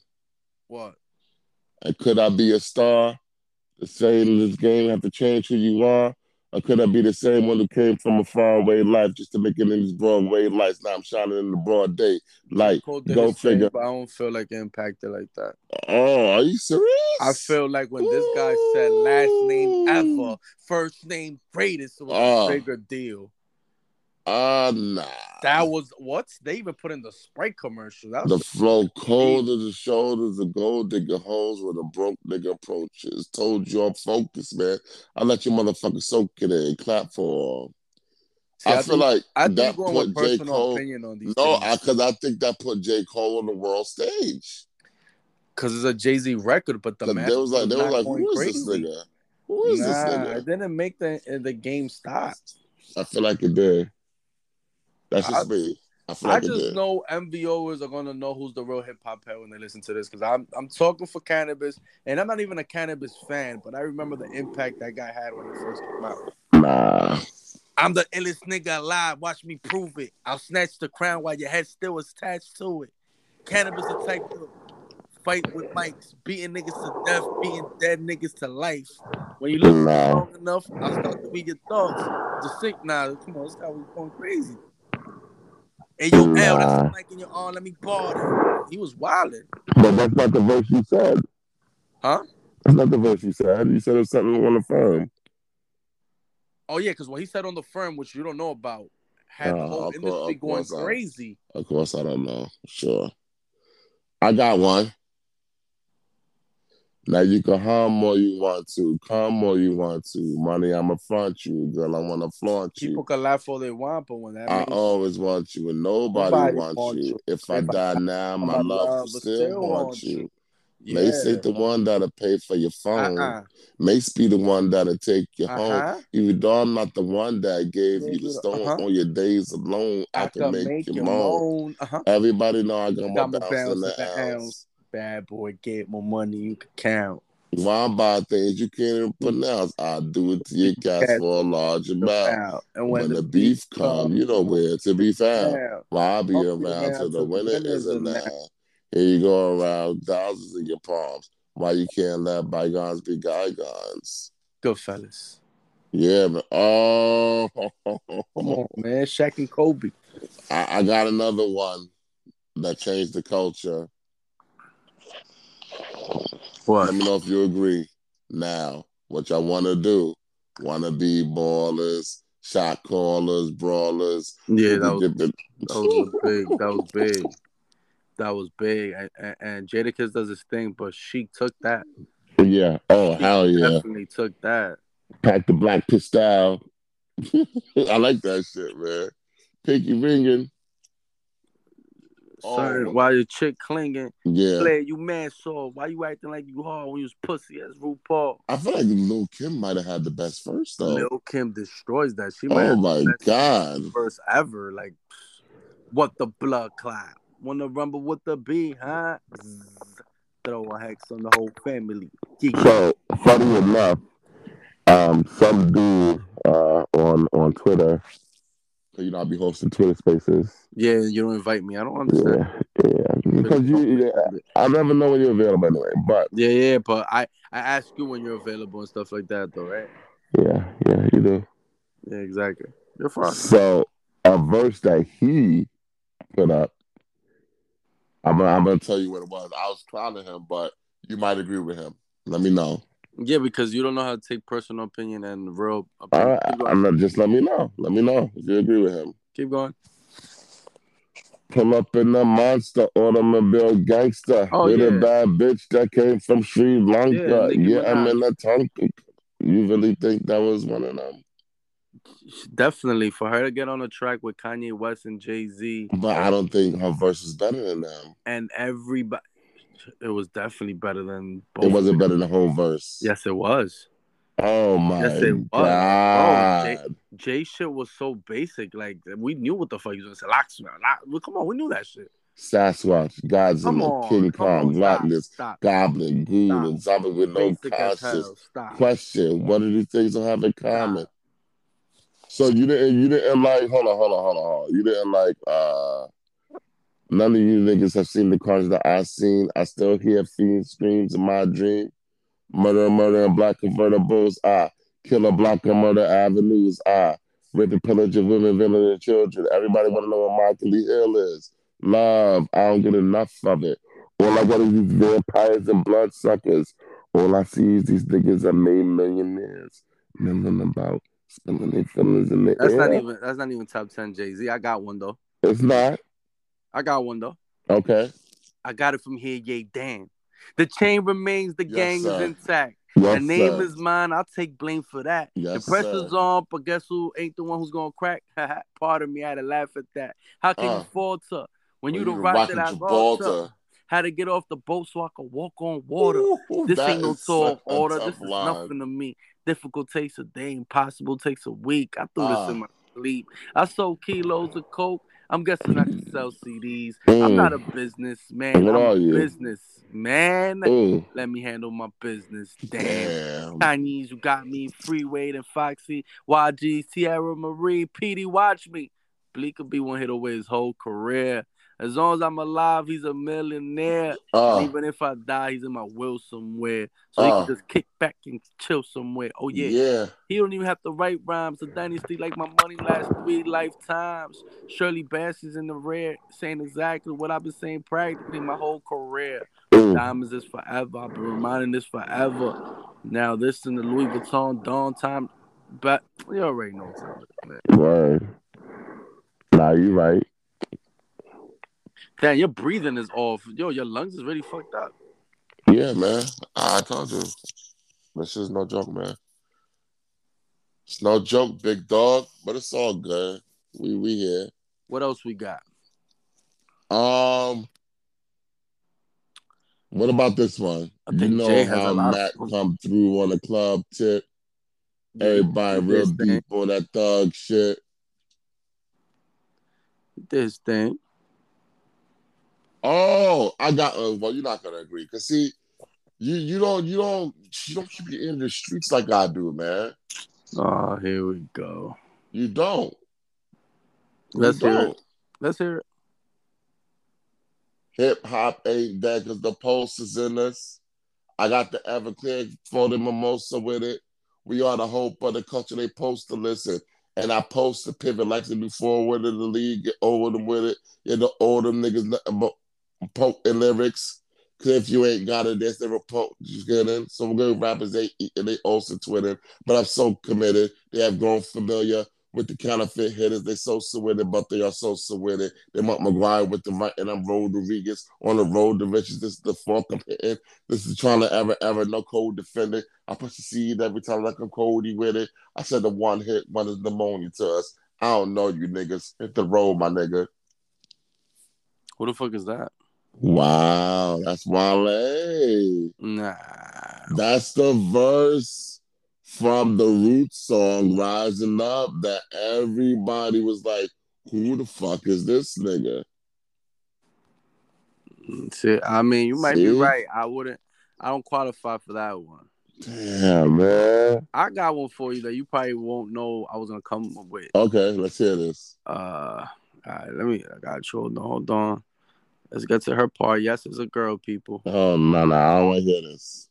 what? And could I be a star? The same in this game have to change who you are? Or could I be the same one who came from a faraway life just to make it in these Broadway lights? Now I'm shining in the broad day. Like, go figure. but I don't feel like impacted like that. Oh, are you serious? I feel like when this guy said last name ever, first name greatest was Oh. a ah. bigger deal. Uh nah. That was what they even put in the Sprite commercial. That was The flow cold as the shoulders, the gold digger holes where the broke nigga approaches. Told you I'm focused, man. I let you motherfucker soak it in, clap for. See, I, I feel think- like I think that you're going with put J. Cole. opinion on these No, because I, think that put J. Cole on the world stage. because it's a Jay Z record, but the man was like, they was like, who is this crazy. nigga? Who is this Nah, nigga? it didn't make the the game stop. I feel like it did. That's just I- me. I I just know MVOers are gonna know who's the real hip hop head when they listen to this because I'm I'm talking for Canibus and I'm not even a Canibus fan, but I remember the impact that guy had when he first came out. Nah. I'm the illest nigga alive. Watch me prove it. I'll snatch the crown while your head still attached to it. Canibus a type of fight with mics, beating niggas to death, beating dead niggas to life. When you look Nah. long enough, I'll start to read your thoughts. Just think, nah, come on, this guy was going crazy. Hey yo, L, that's the mic in your arm. Let me borrow. He was wilding. But that's not the verse you said. Huh? That's not the verse you said. You said it was something on the phone. Oh yeah, because what he said on the firm, which you don't know about, had the Oh, whole course- industry going course I- crazy. Of course, I don't know. Sure. I got one. Now you can hum all you want to, come all you want to. Money, I'ma front you, girl. I wanna flaunt you. People can laugh all they want, but when that I always want you, and nobody, Nobody wants wants you. you. If I If I die now, my, my love, love still, still want want you. you. Mase ain't the one that'll pay for your phone. uh-uh. Mase be the one that'll take you home. Uh-huh. Even though I'm not the one that gave you the stone uh-huh. on your days alone, I, I can can make, make you you moan. Uh-huh. Everybody know I got more bounce bounce the than the ounce. ounce. Bad boy, get more money you can count. Why I buy things you can't even pronounce? I do it to your cats for a large amount. And When, the beef come, you know where to be found. down, I'll be I'll around around till the the winners is a now. Here you go around thousands in your palms. Why you can't let bygones be bygones? good fellas. Yeah, man. Oh, Come on, man. Shaq and Kobe. I, I got another one that changed the culture. What? Let me know if you agree. Now, what y'all want to do? Want to be ballers, shot callers, brawlers? Yeah, that was that was big. That was big. That was big. And, and, and Jadakiss does his thing, but she took that. Oh, yeah. Oh, hell yeah. Definitely took that. Pack the black pistol. I like that shit, man. Pinky ringing. Son, Oh. while your chick clinging, Yeah. Claire, you mad so why you acting like you hard when you was pussy as RuPaul? I feel like Lil Kim might have had the best verse though. Lil Kim destroys that. She might oh have my the best god. first ever. Like, what the blood clot? Wanna rumble with the B, huh? Throw a hex on the whole family. Yeah. So funny enough, um, some dude uh, on on Twitter, You know, I'll be hosting Twitter Spaces. Yeah, you don't invite me. I don't understand. Yeah, yeah, because you, yeah, I never know when you're available anyway. But Yeah, yeah, but I I ask you when you're available and stuff like that, though, right? yeah, yeah, you do. Yeah, exactly. You're fine. So a verse that he put up, I'm gonna, I'm gonna tell you what it was. I was clowning him, but you might agree with him. Let me know. Yeah, because you don't know how to take personal opinion and real all opinion. right, Keep. I'm not just let me know. Let me know if you agree with him. Keep going. Pull up in the monster automobile gangster Oh, with a bad bitch that came from Sri Lanka. Nicki Yeah, I'm in the tongue. You really think that was one of them? Definitely for her to get on a track with Kanye West and Jay Z But I don't think her verse is better than them. and everybody, it was definitely better than both. It wasn't better than the whole verse. Yes, it was. Oh my Yes, it was. god. Bro, Jay shit was so basic. Like we knew what the fuck he was gonna say. Lock, lock, well, come on, we knew that shit. Sasquatch, Godzilla, King Kong, on, Loch stop, Ness, stop. Goblin, Ghoul, and Zombie with no conscience. Question: What do these things don't have in common? So you didn't, you didn't like. Hold on, hold on, hold on, hold on. You didn't like. uh None of you niggas have seen the cars that I've seen. I still hear fiend screams in my dream. Murder, murder, and black convertibles. Ah, killer, block, and murder avenues. Ah, rape and pillage of women, villain, and children. Everybody want to know what my Achilles heel is. Love. I don't get enough of it. All I got is these vampires and bloodsuckers. All I see is these niggas that made millionaires. Nothing about spilling their feelings in the That's air. not even. That's not even top ten Jay Z. I got one though. It's not. I got one though. Okay. I got it from here. Yay, damn. The chain remains. The Yes, gang sir. is intact. Yes, the name sir. is mine. I'll take blame for that. Yes, the pressure's sir. on, but guess who ain't the one who's gonna crack? Pardon me, I had to laugh at that. How can Uh. you falter when you When the you rock rockin' that I. Gibraltar. Had to get off the boat so I could walk on water. Ooh, This ain't no tall order. This is line. nothing to me. Difficult takes a day, impossible takes a week. I threw Ah. this in my sleep. I sold kilos of coke. I'm guessing I can sell CDs. I'm Mm. not a businessman. What I'm are a you? businessman. Mm, Let me handle my business. Damn. damn. Chinese, you got me. Freeway and Foxy, YG, Sierra Marie, PD, watch me. Bleak could be one hit away his whole career. As long as I'm alive, he's a millionaire. Uh, Even if I die, he's in my will somewhere. So he Uh. can just kick back and chill somewhere. Oh yeah. yeah. He don't even have to write rhymes. A dynasty like my money lasts three lifetimes. Shirley Bassey's in the red, saying exactly what I've been saying practically my whole career. Mm. Diamonds is forever. I've been reminding this forever. Now this in the Louis Vuitton Don time, but you already know what's up, man. Word. Nah, you right. Damn, your breathing is off. Yo, your lungs is really fucked up. Yeah, man. I, told you. This is no joke, man. It's no joke, big dog, but it's all good. We we here. What else we got? Um, what about this one? I You know Jay how lot of Matt come through on the club tip. Everybody real deep on that thug shit. This thing. Oh, I got. Uh, well, you're not gonna agree, cause see, you you don't you don't you don't keep your ear in the streets like I do, man. Oh, here we go. You don't. Let's hear don't. it. Let's hear it. Hip hop ain't dead because the pulse is in us. I got the Everclear for the mimosa with it. We are the hope of the culture. They post to listen. And I post to pivot like to do forward in the league, get over them with it. Yeah, the older niggas nothing but poke in lyrics. Cause if you ain't got it, that's never poke. You get in. Some good rappers they and they also twitting. But I'm so committed. They have grown familiar with the counterfeit hitters. They so with but they are so so. They Mark McGwire with the right, and I'm Road Rodriguez on the road to riches. This is the funk I'm hitting. This is trying to ever, ever, no cold defender. I push the seed every time like I'm Cody with it. I said the one hit, one is pneumonia to us. I don't know you niggas. Hit the road, my nigga. Who the fuck is that? Wow, that's Wale. Nah. That's the verse from the Roots song Rising Up that everybody was like, who the fuck is this nigga? See, I mean, you might be right. I wouldn't. I don't qualify for that one. Damn, man. I got one for you that you probably won't know. I was gonna come up with. Okay, let's hear this. Uh, all right, let me. I got you. Hold on, hold on. Let's get to her part. Yes, it's a girl, people. Oh, no, no, I don't want to hear this.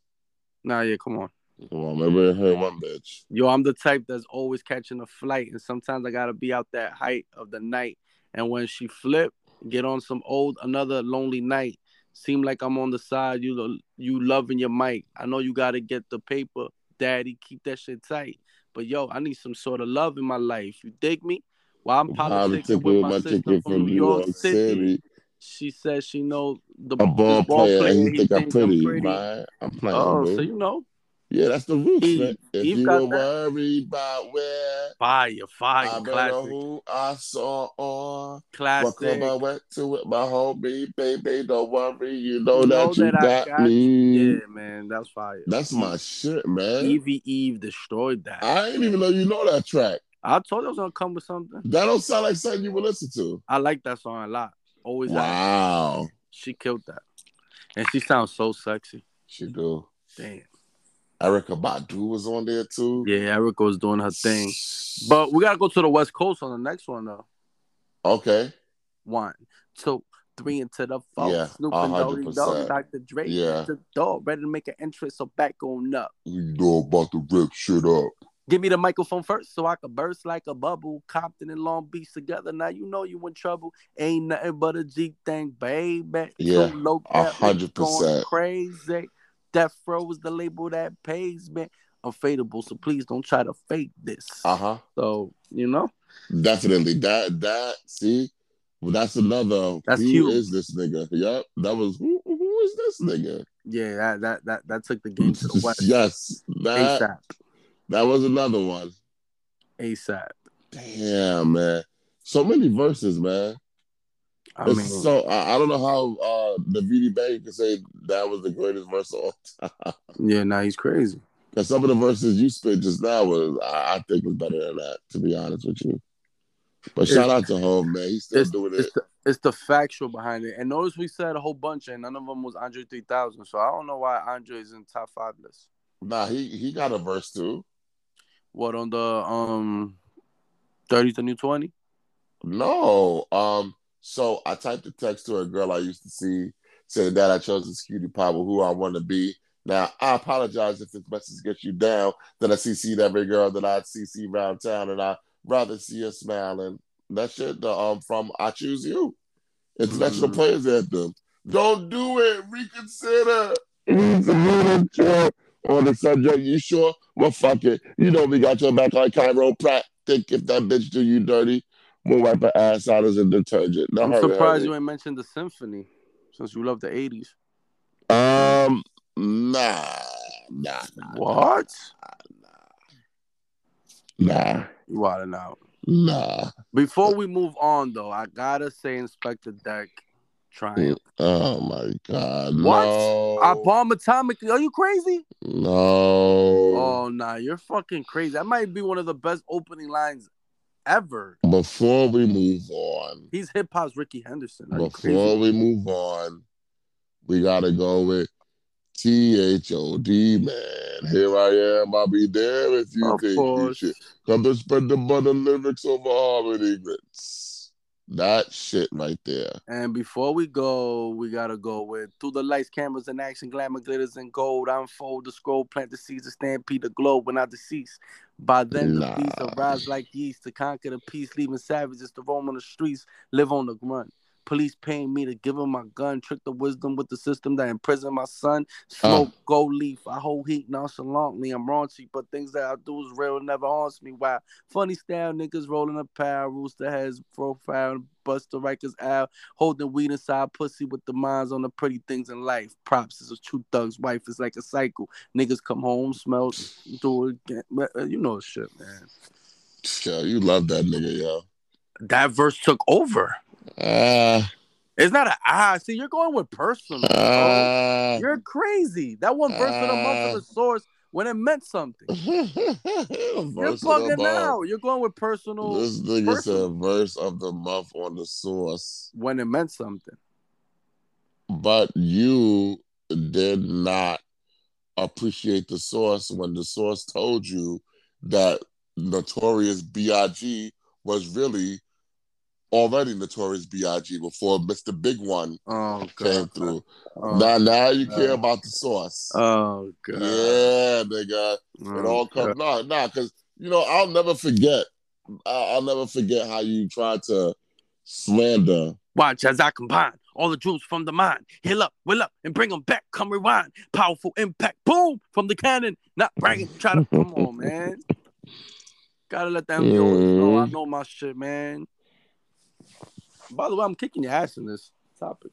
Nah, yeah, come on. Come on, I heard one bitch. Yo, I'm the type that's always catching a flight, and sometimes I gotta be out that height of the night. And when she flip, get on some old another lonely night. Seem like I'm on the side. You lo- you loving your mic. I know you gotta get the paper, daddy. Keep that shit tight. But yo, I need some sort of love in my life. You dig me? While I'm politicking with my sister from New York City. She says she know the A ball ball player, and player, he think I'm pretty, right? I'm playing, Oh, so you know, Yeah, that's the roots, Eve- man. If you were that. worried about where fire, fire, I classic, who I saw on classic. what club I went to with my homie, baby. Don't worry, you know You that know you that got, got me. Yeah, man, that's fire. That's my shit, man. Evie Eve destroyed that. I didn't even know you know that track. I told you I was gonna come with something. That don't sound like something you would listen to. I like that song a lot. Always. Wow, She killed that. And she sounds so sexy. she do. Damn. Erykah Badu was on there too. Yeah, Erica was doing her thing. But we gotta go to the West Coast on the next one though. okay, One, two, three into the four. Yeah, Snoop and Doggy Dogg, percent. Dr. Dre Yeah. the door, ready to make an entrance, so back on up. you know about to rip shit up. Give me the microphone first so I could burst like a bubble. Compton and Long Beach together. Now you know you in trouble. Ain't nothing but a G thing, baby. Yeah, a hundred going percent. crazy. Death Row is the label that pays me. Unfadable, so please don't try to fake this. Uh huh. So, you know, Definitely. That that see, well, that's another. That's who huge. is this nigga? Yep. That was who. Who is this nigga? yeah, that that that, that took the game to the West. yes. That ASAP. That was another one. ASAP. Damn man. So many verses, man. I mean, so I, I don't know how uh the VD Bang can say that was the greatest verse of all time. yeah, now he's crazy. Because some of the verses you spit just now was I, I think was better than that, to be honest with you. But It's- shout out to Home, man. He's still It's, doing it. the, it's the factual behind it. And notice we said a whole bunch, and none of them was Andre 3000. So I don't know why Andre is in top five list. Nah, he he got a verse too. What on the um 30 to new 20? No. Um, so I typed a text to a girl I used to see, saying that I chose this cutie pie with who I want to be. Now I apologize if this message gets you down. That I CC'd every girl that I'd CC around town, and I rather see her smiling. That shit, the um from I Choose You, International Mhm. Players Anthem. Don't do it. Reconsider. It's a little trip on the subject. You sure? Well, fuck it. You know we got your back like Cairo Pratt. Think if that bitch do you dirty, we'll wipe her ass out as a detergent. No, I'm hurry, surprised hurry. you ain't mentioned the symphony since you love the 80s. Um, Nah, nah, nah, What? nah, You wildin' out. nah. Before we move on, though, I gotta say Inspectah Deck Triumph. Oh my god. What? No. I bomb atomically. Are you crazy? no. Oh nah, you're fucking crazy. That might be one of the best opening lines ever. Before we move on, He's hip hop's Rickey Henderson. Are before we move on, we gotta go with T H O D man. Here I am. I'll be there if you Of think you should. Come to spread the butter lyrics over harmony grits. That shit right there. And before we go, we gotta go with through the lights, cameras, and action, glamour, glitters, and gold. Unfold the scroll, plant the seeds, the stampede, the globe when I decease. By then, the Nah. beast arise like yeast to conquer the peace, leaving savages to roam on the streets, live on the run. Police paying me to give him my gun, trick the wisdom with the system that imprisoned my son. Smoke, go leaf. I hold heat nonchalantly. I'm raunchy, but things that I do is real, never haunts me. Wow. Funny style niggas rolling a power, rooster heads, profile, Buster Rikers out, holding weed inside pussy with the minds on the pretty things in life. Props is a true thug's wife is like a cycle. Niggas come home, smell, do it again. Uh, You know shit, man. Yo, you love that nigga, yo. That verse took over. Ah, It's not a ah. See, you're going with personal. ah. You're crazy. That one verse of the month of the source when it meant something. You're Verse of the bugging month. out. You're going with personal This nigga personal. said verse of the month on the source, when it meant something. but you did not appreciate the source when the source told you that Notorious B.I.G. was really already Notorious B.I.G. before Mr. Big One Oh came through. Oh, now, now you care about the source. oh god. yeah, nigga. It Oh, all comes no, no, because you know I'll never forget. I- I'll never forget how you tried to slander. Watch as I combine all the jewels from the mine. Heal up, will up, and bring them back. Come rewind. Powerful impact. Boom from the cannon. Not bragging. Try to come on, man. Gotta let them viewers know I mm. know my shit, man. By the way, I'm kicking your ass in this topic.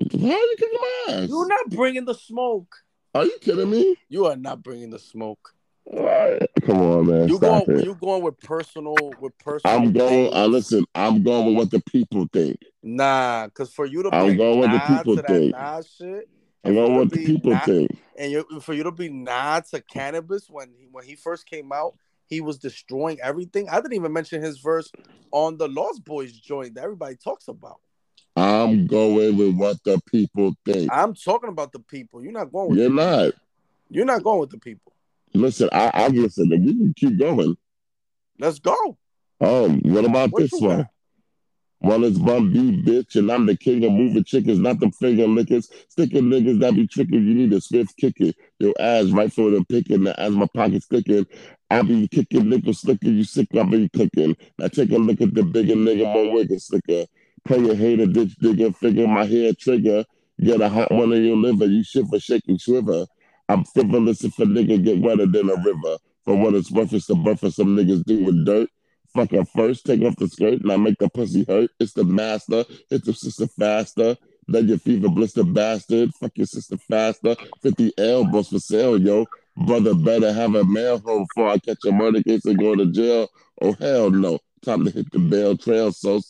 How are you kicking my ass? You're not bringing the smoke. Are you kidding me? You are not bringing the smoke. Right. Come on, man. You Stop going? it. You going with personal? With personal? I'm going. things. Uh, listen, I'm going with what the people think. Nah, because for you to I'm going with the people think. nah shit, I'm going with what the people not- think. and you for you to be nah to Canibus when he, when he first came out, he was destroying everything. I didn't even mention his verse on the Lost Boys joint that everybody talks about. I'm going with what the people think. I'm talking about the people. You're not going with. You're the, not. You're not going with the people. Listen, I, I listen. We can keep going. Let's go. Oh, what about What this one? got? Well, it's Bun B, bitch, and I'm the king of moving chickens, not the finger lickers. Sticking niggas that be tricking, you need a swift kicking. Your ass right for the picking, as my pocket's I be kicking nickel slicker, you sick, I be clicking. Now take a look at the bigger nigga, more wigger slicker. Play a hater, ditch digger, figure my hair trigger. Get a hot one in your liver, you shiver, shake and shiver. I'm frivolous if a nigga get wetter than a river. For what it's worth, it's the birth of some niggas do with dirt. Fuck her first, take off the skirt, and I make the pussy hurt. It's the master, hit the sister faster. Let your fever blister bastard. Fuck your sister faster. 50 elbows for sale, yo. Brother better have a mail home before I catch a murder case and go to jail. Oh hell no. Time to hit the bail trail so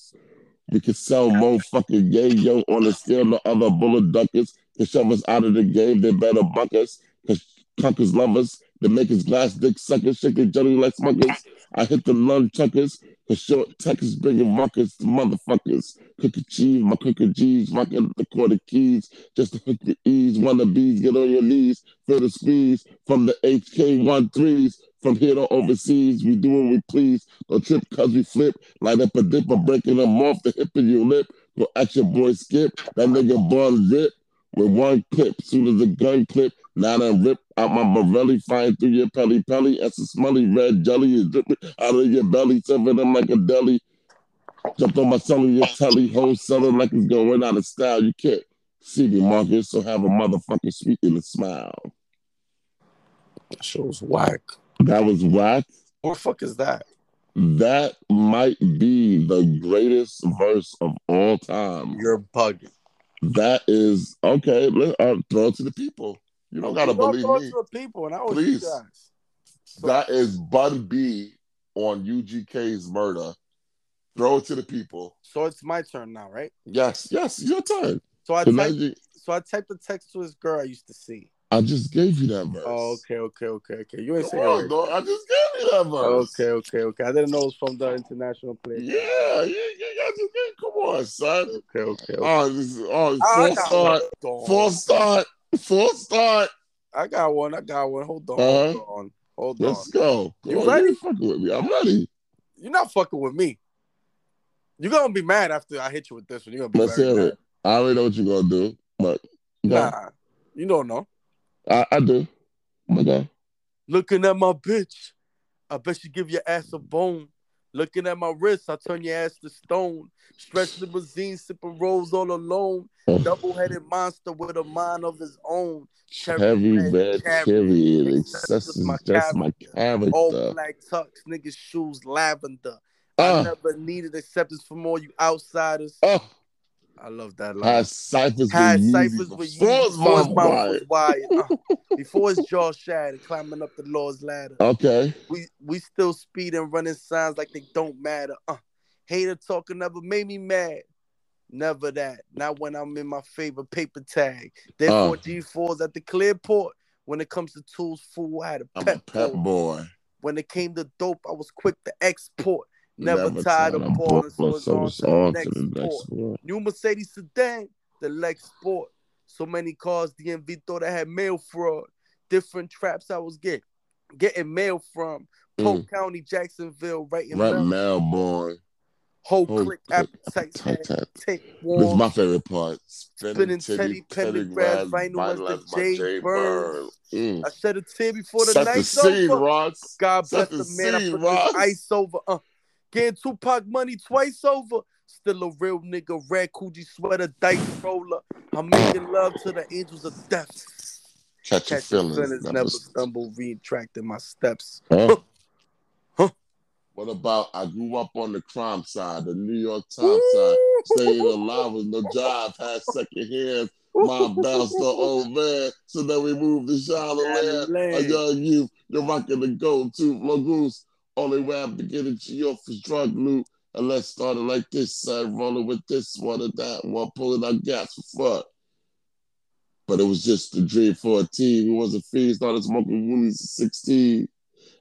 we can sell more fucking gay yo on the scale. No other bullet duckers can shove us out of the game. They better buck us. Cause cuckers love us. They make us glass dick suckers, shaking jelly like smuckers. I hit the lung chuckers. Cause short Texas bringing ruckus to motherfuckers. Cookie cheese, my cookie G's, rocking the quarter keys. Just to hook the ease. Wanna bees, get on your knees. Feel the squeeze from the HK13s. From here to overseas, we do what we please. Don't trip cause we flip. Light up a dipper, breaking them off the hip of your lip. Go at your boy skip. That nigga bun rip with one clip. Soon as the gun clip, now I rip out my Morelli, flying through your pelly pelly. As a smelly red jelly is dripping out of your belly, serving them like a deli. Jumped on my telly, whole selling like it's going out of style. You can't see me, Marcus, so have a motherfucking sweet in the smile. That shit was whack. That was whack. What the fuck is that? That might be the greatest verse of all time. You're bugging. That is okay. Let, uh, throw it to the people. You don't gotta believe throw it me. to the people, and I was Please. you guys. That is Bun B on UGK's murder. Throw it to the people. So it's my turn now, right? Yes, yes, your turn. So I typed, so I typed the text to this girl I used to see. I just gave you that verse. Oh, okay, okay, okay, okay. You ain't saying on, dog. I just gave you that verse. Okay, okay, okay. I didn't know it was from the international player. Yeah, yeah, yeah. Just come on, son. Okay, okay. okay. Oh, this is oh, I full start, one. Hold on. full start, full start. I got one. I got one. Hold on. Uh-huh. Hold on. Hold on. Let's go. Come You on, ready? Fucking with me. I'm ready. You're not fucking with me. You're gonna be mad after I hit you with this one. You're gonna be Let's hear mad. it. I already know what you're gonna do, but no, Nah, you don't know. I, I do. Oh my God. Looking at my bitch, I bet you give your ass a bone. Looking at my wrist, I turn your ass to stone. Stretch limousine, sipping rolls all alone. Double-headed monster with a mind of his own. Cherry Heavy red cherry. cherry. It Excess excesses my just my character. All black tux, niggas shoes lavender. I Oh, never needed acceptance from all you outsiders. oh, I love that line. had ciphers Had with ciphers with before his mouth was. Uh, before his jaw shattered, climbing up the law's ladder. Okay. We we still speeding, running signs like they don't matter. Uh, hater talking never made me mad. Never that. Not when I'm in my favorite paper tag. Therefore, Uh. G4s at the clear port. When it comes to tools, fool, I had a I'm a pep boy. boy. When it came to dope, I was quick to export. Never, tired of balling, so it's on to the on next to the next sport. New Mercedes sedan, the Lex Sport. So many cars, DMV thought I had mail fraud. Different traps I was getting, getting mail from. Polk County, Jacksonville, right in Right, Maryland. Melbourne. Whole Whole click appetite. take This is my favorite part. Spinning teddy, pendergrass, vinyl as the Jay Burns. Mm. I shed a tear before the Set the scene, over. Ross. God Set bless the the man. I put ice over. Uh, getting Tupac money twice over. Still a real nigga. Red Coogi sweater, dice roller. I'm making love to the angels of death. Catch Catch your feelings. feelings, never never st- stumble, retracting my steps. Huh? Huh? What about I grew up on the crime side, the New York Times side, staying alive with no job, had second hands, my bounce the old man. So then we moved to Charlotte Land. A young youth, you're rocking the go-to Lagoose. Only way I'm beginning to you off is drug loot. And let's start it like this, son. Rolling with this one and that one, pulling out gas for fun. But it was just a dream for a teen who wasn't free. Started smoking woolies at 16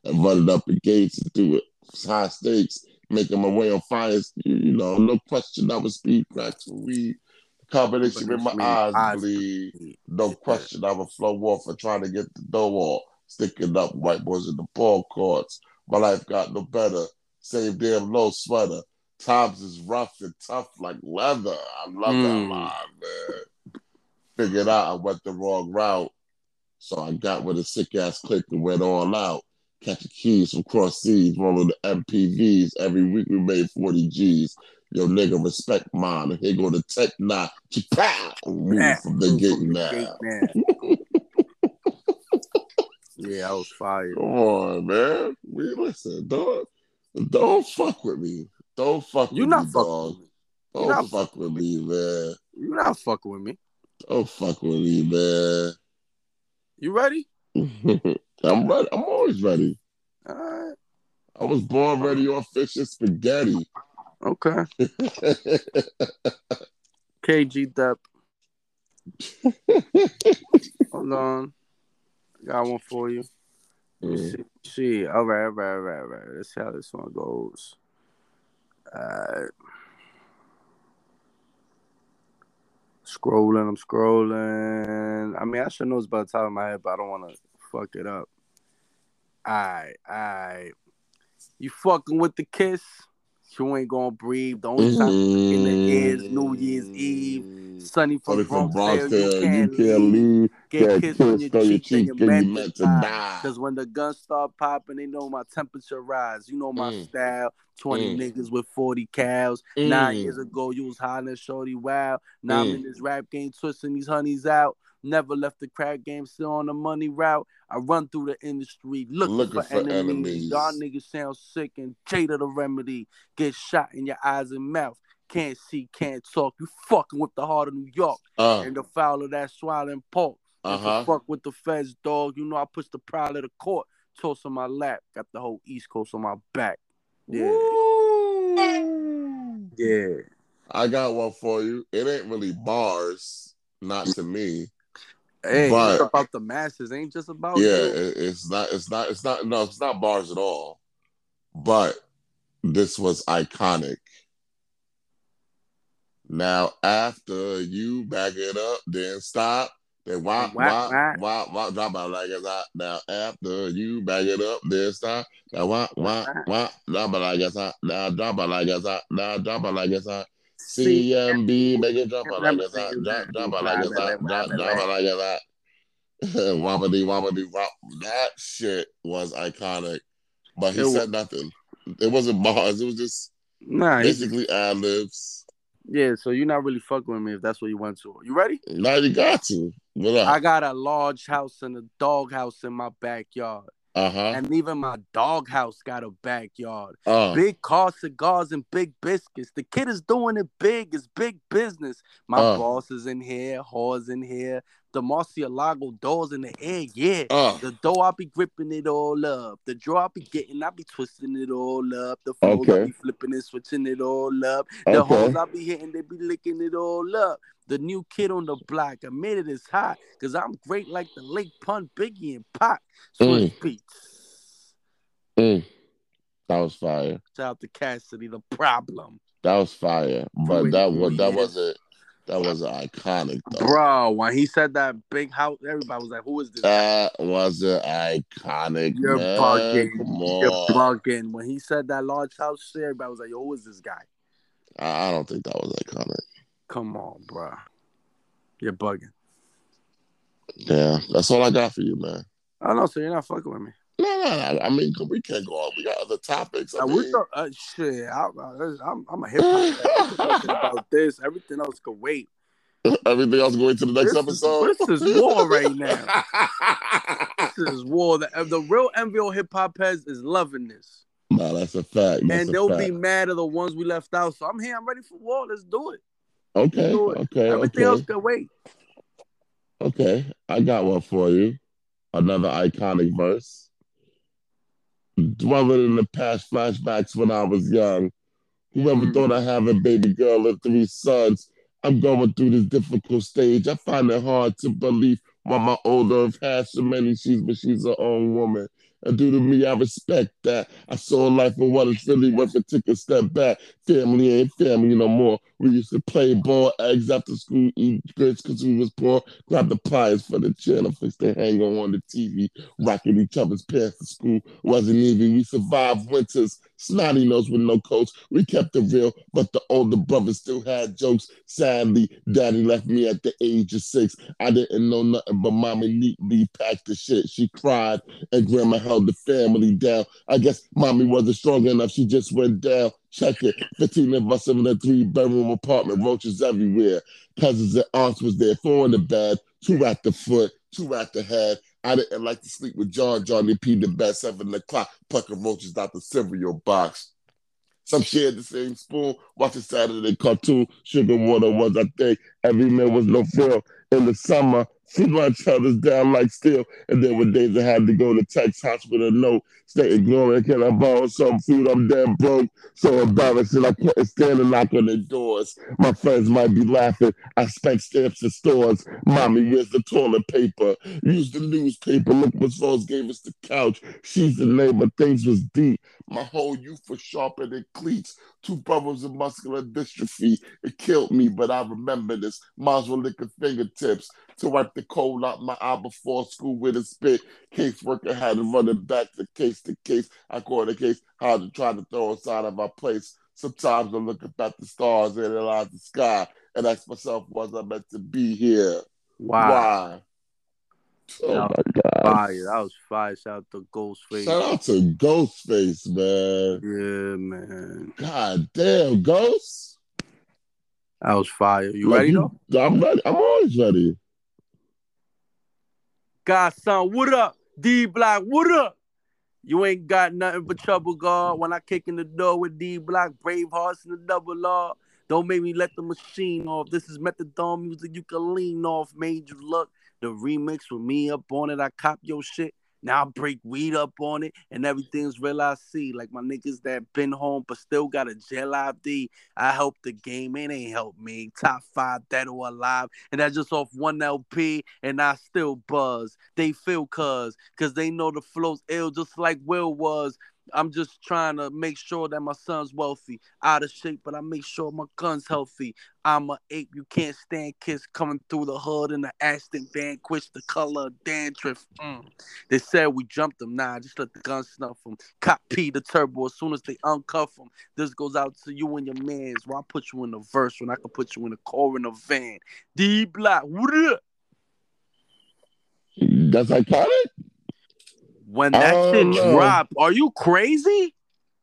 and running up the gates and do it. High stakes, making my way on fires. You, know, no question I was speed cracks for weed. Combination with my eyes bleed. No question I would flow off for trying to get the dough off. Sticking up white boys in the ball courts. My life got no better. Same damn low sweater. Times is rough and tough like leather. I love Mm. that line, man. Figured out I went the wrong route. So I got with a sick ass click and went all out. Catching keys from cross seas, rolling the MPVs. Every week we made 40 G's. Yo, nigga, respect mine. Here go the tech nine. Pow! Move from the gate now. yeah, I was fired. Come on, man. We listen, don't don't fuck with me. Don't fuck You with not me, fucking dog. with me. Don't You not fuck with me, man. You're not fucking with me. Don't fuck with me, man. You ready? I'm ready. I'm always ready. All right. I was born ready on fish and spaghetti. Okay. KG Dep. Hold on. Got one for you. Mm. See, see. All right, all right, all right, all right. Let's see how this one goes. Alright. Scrolling, I'm scrolling. I mean, I should know it's by the top of my head, but I don't want to fuck it up. Alright, alright. You fucking with the kiss? You ain't gonna breathe. The only time in the is New Year's Eve. Sunny from from Bronx, you can't, you can't leave. Get kissed on your cheek, then and you meant to die. die. Cause when the guns start popping, they know my temperature rise. You know my Mm. style. 20 Mm. niggas with 40 cows. Mm. Nine years ago, you was hollering shorty wow. Now I'm Mm. in this rap game, twisting these honeys out. Never left the crack game, still on the money route. I run through the industry looking, Looking for, for enemies. enemies. Y'all niggas sound sick and jaded the remedy. Get shot in your eyes and mouth. Can't see, can't talk. You fucking with the heart of New York Uh, and the foul of that swallowing pork. If you Uh-huh. fuck with the feds, dog, you know I push the pride of the court. Toss on my lap. Got the whole East Coast on my back. Yeah. Woo! Yeah. I got one for you. It ain't really bars, not to me. Hey, But- it's about the masses. Ain't just about yeah, you. it, it's not. It's not. It's not. No, it's not bars at all. But this was iconic. Now, after you back it up, then stop. Then why, why, why, why, drop out like it's hot. Now, after you back it up, then stop. Now, why, why, why, drop out like it's hot. Now, drop out like it's hot. Now, drop out like it's hot. CMB, make it drop out like it's hot. Drop, drop out like it's hot. Drop, drop out like it's hot. Wobbity, wobbity, wop. That shit was iconic. But he said nothing. It wasn't bars. It was just Nah, basically ad libs. Yeah. So you're not really fucking with me if that's what you went to. You ready? Now you got to. What I got a large house and a dog house in my backyard, Uh huh. and even my dog house got a backyard. Uh, Big car, cigars, and big biscuits. The kid is doing it big. It's big business. My Uh. boss is in here. Whore's in here. The Murciélago doors in the air. Yeah. uh, The dough, I be gripping it all up. The draw, I be getting, I be twisting it all up. The flows, I Okay. be flipping and switching it all up. The Okay. hoes, I be hitting, they be licking it all up. The new kid on the block, admit it is hot, cause I'm great like the Lake Pun, Biggie, and Pac. Swizz Beatz. mm. That was fire. Shout out to Cassidy, the problem. That was fire. But that was that wasn't that wasn't iconic though. Bro, when he said that big house, everybody was like, who is this? That wasn't iconic. You're man. bugging. You're bugging. When he said that large house shit, everybody was like, yo, who is this guy? I, I don't think that was iconic. Come on, bro. You're bugging. Yeah, that's all I got for you, man. I don't know, so you're not fucking with me. No, no, no. I mean, we can't go on. We got other topics. I Uh, mean, we thought, uh, shit, I, I'm, I'm a hip hop about this. Everything else could wait. everything else going to the next This is- episode. this is war right now. This is war. The, the real MVO hip hop heads is loving this. no, that's a fact. That's and they'll fact. be mad at the ones we left out. So I'm here. I'm ready for war. Let's do it. okay, do it. okay, Everything okay. else can wait. Okay, I got one for you. Another iconic verse. Dwelling in the past flashbacks when I was young. Whoever Mhm. thought I have a baby girl and three sons. I'm going through this difficult stage. I find it hard to believe why my older have had so many she's, but she's her own woman. And due to me, I respect that. I saw life for what it's really worth and took a step back. Family ain't family no more. We used to play ball, eggs after school, eat grits because we was poor. Grab the pliers for the channel, fix the hanger on the TV, rocking each other's pants to school. Wasn't even. We survived winters, snotty nose with no coats. We kept it real, but the older brother still had jokes. Sadly, daddy left me at the age of six. I didn't know nothing, but mommy neatly packed the shit. She cried, and grandma held the family down. I guess mommy wasn't strong enough. She just went down. Check it. 15 of us in a three bedroom apartment, roaches everywhere. Cousins and aunts was there, four in the bed, two at the foot, two at the head. I didn't like to sleep with John. Johnny P. the bed, seven o'clock, plucking roaches out the cereal box. Some shared the same spoon, watching Saturday cartoon. Sugar water was, I think, every meal was no feel. In the summer, feed my others down like steel. And there were days I had to go to Texas Hospital, no, stay ignoring. Can I borrow some food? I'm damn broke. So embarrassing, I couldn't stand and knock on their doors. My friends might be laughing. I spent stamps in stores. Mommy, where's the toilet paper? Use the newspaper. Look what Rose gave us the couch. She's the neighbor. Things was deep. My whole youth was sharper than cleats. Two brothers with muscular dystrophy. It killed me, but I remember this. Moms were licking fingertips to wipe the cold out my eye before school with a spit. Caseworker had to run it back to case to case. I caught a case how to try to throw us out of our place. Sometimes I look up at the stars and analyze the sky and ask myself, was I meant to be here? Wow. Why? Oh Yeah. my God. Fire. That was fire. Shout out to Ghostface. Shout out to Ghostface, man. Yeah, man. God damn, Ghost. That was fire. You Look, ready though? I'm ready. I'm always ready. Godson, what up? D Block, what up? You ain't got nothing but trouble, God. When I kick in the door with D Block, brave hearts and the double R. Don't make me let the machine off. This is methadone music you can lean off. Made you look The remix with me up on it, I cop your shit. Now I break weed up on it, and everything's real. I see, like my niggas that been home but still got a jail ID. I help the game, it ain't help me. Top five dead or alive, and that's just off one LP, and I still buzz. They feel cuz, cause they know the flow's ill, just like Will was. I'm just trying to make sure that my son's wealthy, out of shape, but I make sure my gun's healthy. I'm a ape, you can't stand kiss coming through the hood in the Aston Vanquish, the color of dandruff. Mm. They said we jumped them, nah, just let the gun snuff them. Cop P the turbo as soon as they uncuff them. This goes out to you and your mans. Why I put you in the verse when I can put you in the car in a van? D Block, what up? That's iconic. When that Oh, shit no. dropped, are you crazy?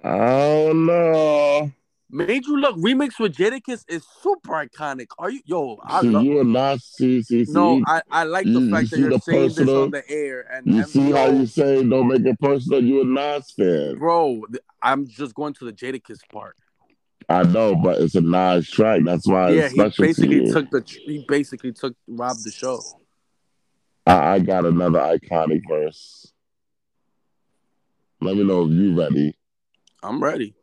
Oh no. Made you look remix with Jadakiss is super iconic. Are you yo? I See, love. you are not see. No, I, I like the You- you fact that see you're saying this personal- on the air and you see how you say don't make it personal. You a Nas fan. bro. I'm just going to the Jadakiss part. I know, but it's a Nas track. That's why yeah, it's he basically you. took the he basically took robbed the show. I, I got another iconic verse. Let me know if you ready. I'm ready.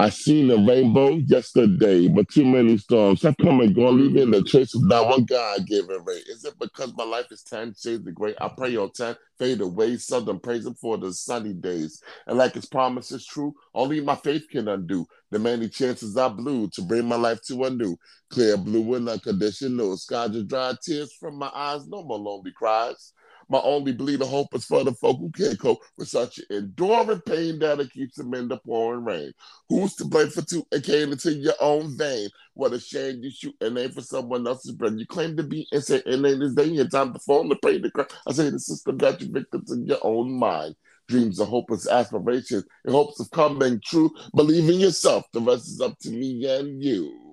I seen the rainbow yesterday, but too many storms have come and gone, leaving the trace of not one God given ray. Is it because my life is 10 shades of gray? I pray your 10 fade away, seldom praise him for the sunny days. And like his promise is true, only my faith can undo the many chances I blew to bring my life to a new clear blue and unconditional. Sky just dry tears from my eyes, no more lonely cries. My only bleed of hope is for the folk who can't cope with such enduring pain that it keeps them in the pouring rain. Who's to blame for two and came into your own vein? What a shame you shoot an aim for someone else's brain. You claim to be innocent and ain't this day your time to fall and pray to cry. I say the system got you victims in your own mind. Dreams of hopeless aspirations in hopes of coming true. Believe in yourself. The rest is up to me and you.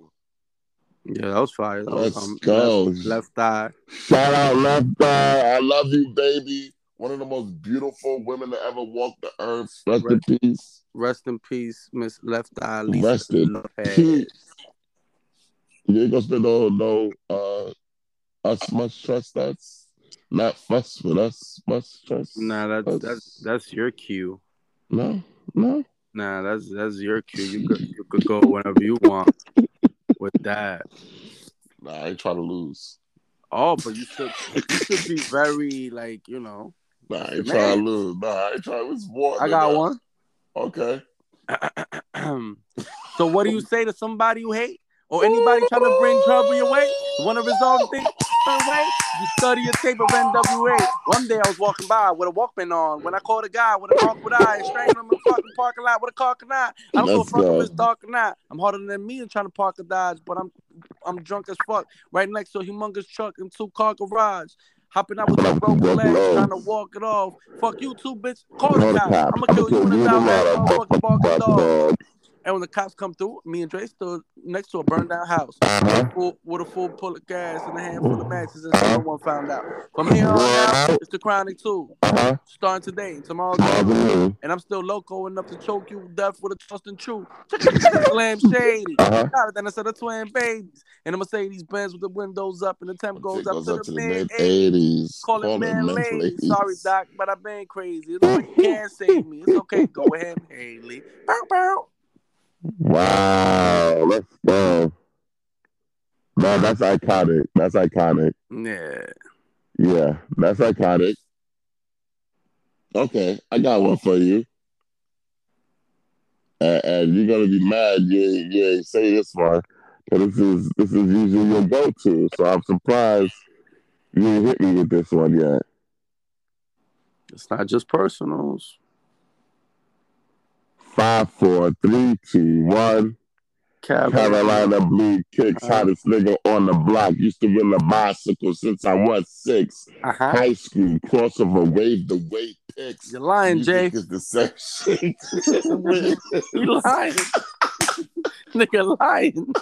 Yeah, that was fire. That was, Let's um, go. Left, left eye. Shout out Left Eye. I love you, baby. One of the most beautiful women to ever walk the earth. Rest in peace. Rest in peace, Miss Left Eye. Lisa Rest in Lopez. peace. You ain't gonna spend no no uh us must trust us. Not fuss with us must trust. Nah, that's us. that's that's your cue. no, no. Nah, that's that's your cue. You could you could go whenever you want with that. Nah, I ain't trying to lose. Oh, but you should you should be very like you know. Nah, I ain't trying to lose. Nah, I ain't trying more. I got one. Okay. so what do you say to somebody you hate or anybody trying to bring trouble your way? You want to resolve things way? You study a tape of NWA. One day I was walking by with a Walkman on when I called a guy with a awkward eye, straight him in the fucking parking lot with a car can I? I don't give a Let's fuck go. if it's dark or not. I'm harder than me and trying to park a Dodge, but I'm I'm drunk as fuck. Right next to a humongous truck and two car garage. Hopping out with the broken Broken legs, legs. trying to walk it off. Fuck you too, bitch. Call Call the the cops. cops. I'ma kill you in the down motherfucking barking dog. And when the cops come through, me and Dre stood next to a burned down house Uh-huh. full, with a full pull of gas and a handful of matches, and no one found out. From here on out, it's the Chronic 2. Uh-huh. Starting today, tomorrow, and I'm still loco enough to choke you death with a trust and truth. Slim shady. Uh-huh. Then I said the twin babies. And a Mercedes Benz with the windows up, and the temp goes, up, goes to up the to the mid mid 80s. 80s. Call it man lady. Sorry, Doc, but I've been crazy. It's like you can't save me. It's okay. Go ahead, Haley. Bow, bow. Wow. Let's go. Man, that's iconic. That's iconic. Yeah. Yeah, that's iconic. Okay, I got one for you. And, and you're gonna be mad you ain't, you ain't say this one. but this is this is usually your go-to. So I'm surprised you ain't hit me with this one yet. It's not just personals. Five, four, three, two, one. Carolina Blue Kicks, Uh-huh. hottest nigga on the block. Used to win the bicycle since I was six. Uh-huh. High school, crossover, wave the weight picks. You're lying, Jay. Music is the same shit. You lying. Nigga lying.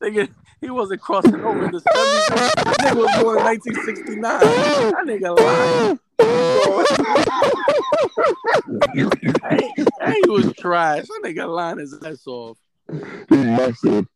Nigga, he wasn't crossing over in the 70s. Nigga was born in 1969. That nigga lying. Hey, hey, he was trash. That nigga lying his ass off. he must have.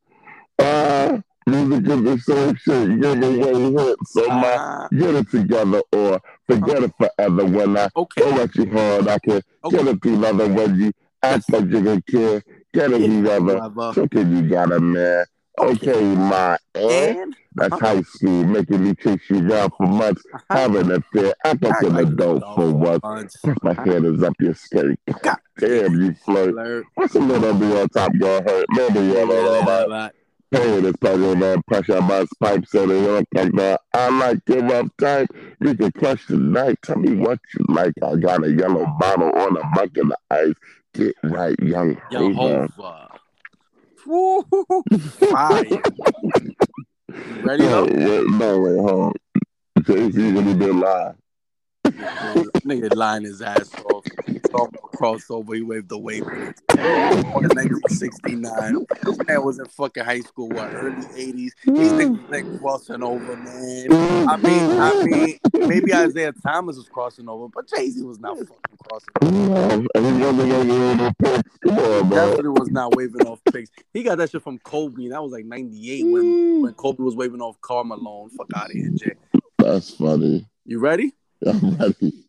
Uh, Music is the same shit. Give away hits. So my Ah, get it together or forget it forever. When I okay. go at you hard, I can Okay. get it together. When you act like you can care, get it together. So can you got it, man? Okay, my and And that's Uh-huh. high school, making me chase you down for months, having a fair act like an adult for once. My head is up your skirt. God Damn, you flirt. What's a little bit on top gonna hurt? Maybe you're a little bit. Pain is talking about pressure on my pipes and it look like that. I like give up time. We can crush tonight. Tell me what you like. I got a yellow bottle on a bucket of ice. Get right, young Hova. Jehovah. Woo, fire. Ready No, up? wait, no, wait, hold on. Jay-Z really did lie. Nigga lying his ass off. Saw him crossover. He waved the wave. On 1969. This man was in fucking high school. What early 80s? These hmm. niggas like crossing over, man. I mean, I mean, maybe Isiah Thomas was crossing over, but Jay Z was not fucking crossing over. No, and wasn't gonna get any picks. Come on, man. Definitely was not waving off picks. He got that shit from Kobe. and That was like '98 when hmm. when Kobe was waving off Karl Malone. Fuck out of here, Jay. That's funny. You ready? I'm ready.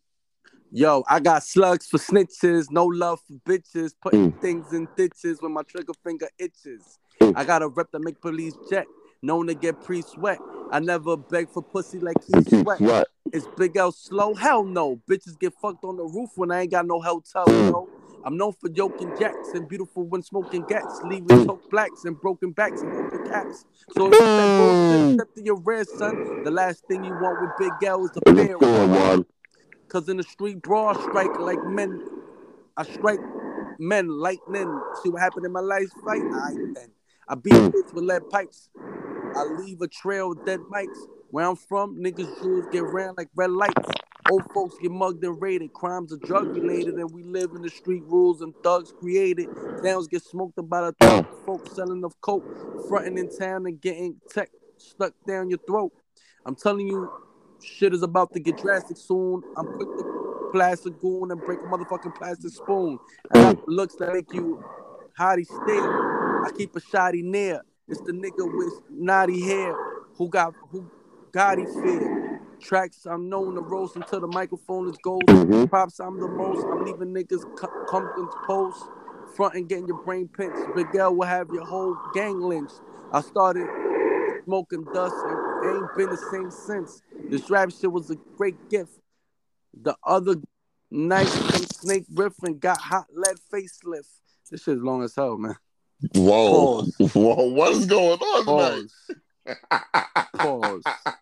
Yo, I got slugs for snitches, no love for bitches, putting Mm. things in ditches when my trigger finger itches. Mm. I got a rep that make police jet, known to get pre-sweat. I never beg for pussy like he sweat. sweat. Is Big L slow? Hell no. Bitches get fucked on the roof when I ain't got no hotel, Mm. yo. I'm known for yoking jacks and beautiful when smoking gats, leaving Mm. choked blacks and broken backs and open caps. So if that bullshit step to your rear, son, the last thing you want with Big L is a It's fair one. Cause in the street brawl, strike like men. I strike men lightning. See what happened in my last fight? I then. I beat bitch with lead pipes. I leave a trail with dead mics. Where I'm from, niggas jewels get ran like red lights. Old folks get mugged and raided. Crimes are drug related, and we live in the street rules and thugs created. Towns get smoked about a thousand folks selling of coke, fronting in town and getting tech stuck down your throat. I'm telling you, shit is about to get drastic soon. I'm quick to plastic goon and break a motherfucking plastic spoon. I looks that make you hottie stare. I keep a shotty near. It's the nigga with naughty hair who got who got he fear. Tracks I'm known to roast until the microphone is gold. Mhm. Props I'm the most. I'm leaving niggas into post. Front and getting your brain pinched. Big L will have your whole gang lynched. I started smoking dust and ain't been the same since. This rap shit was a great gift. The other night, some snake riff and got hot lead facelift. This shit's long as hell, man. Whoa. Pause. Whoa. What is going on Pause. tonight? Pause.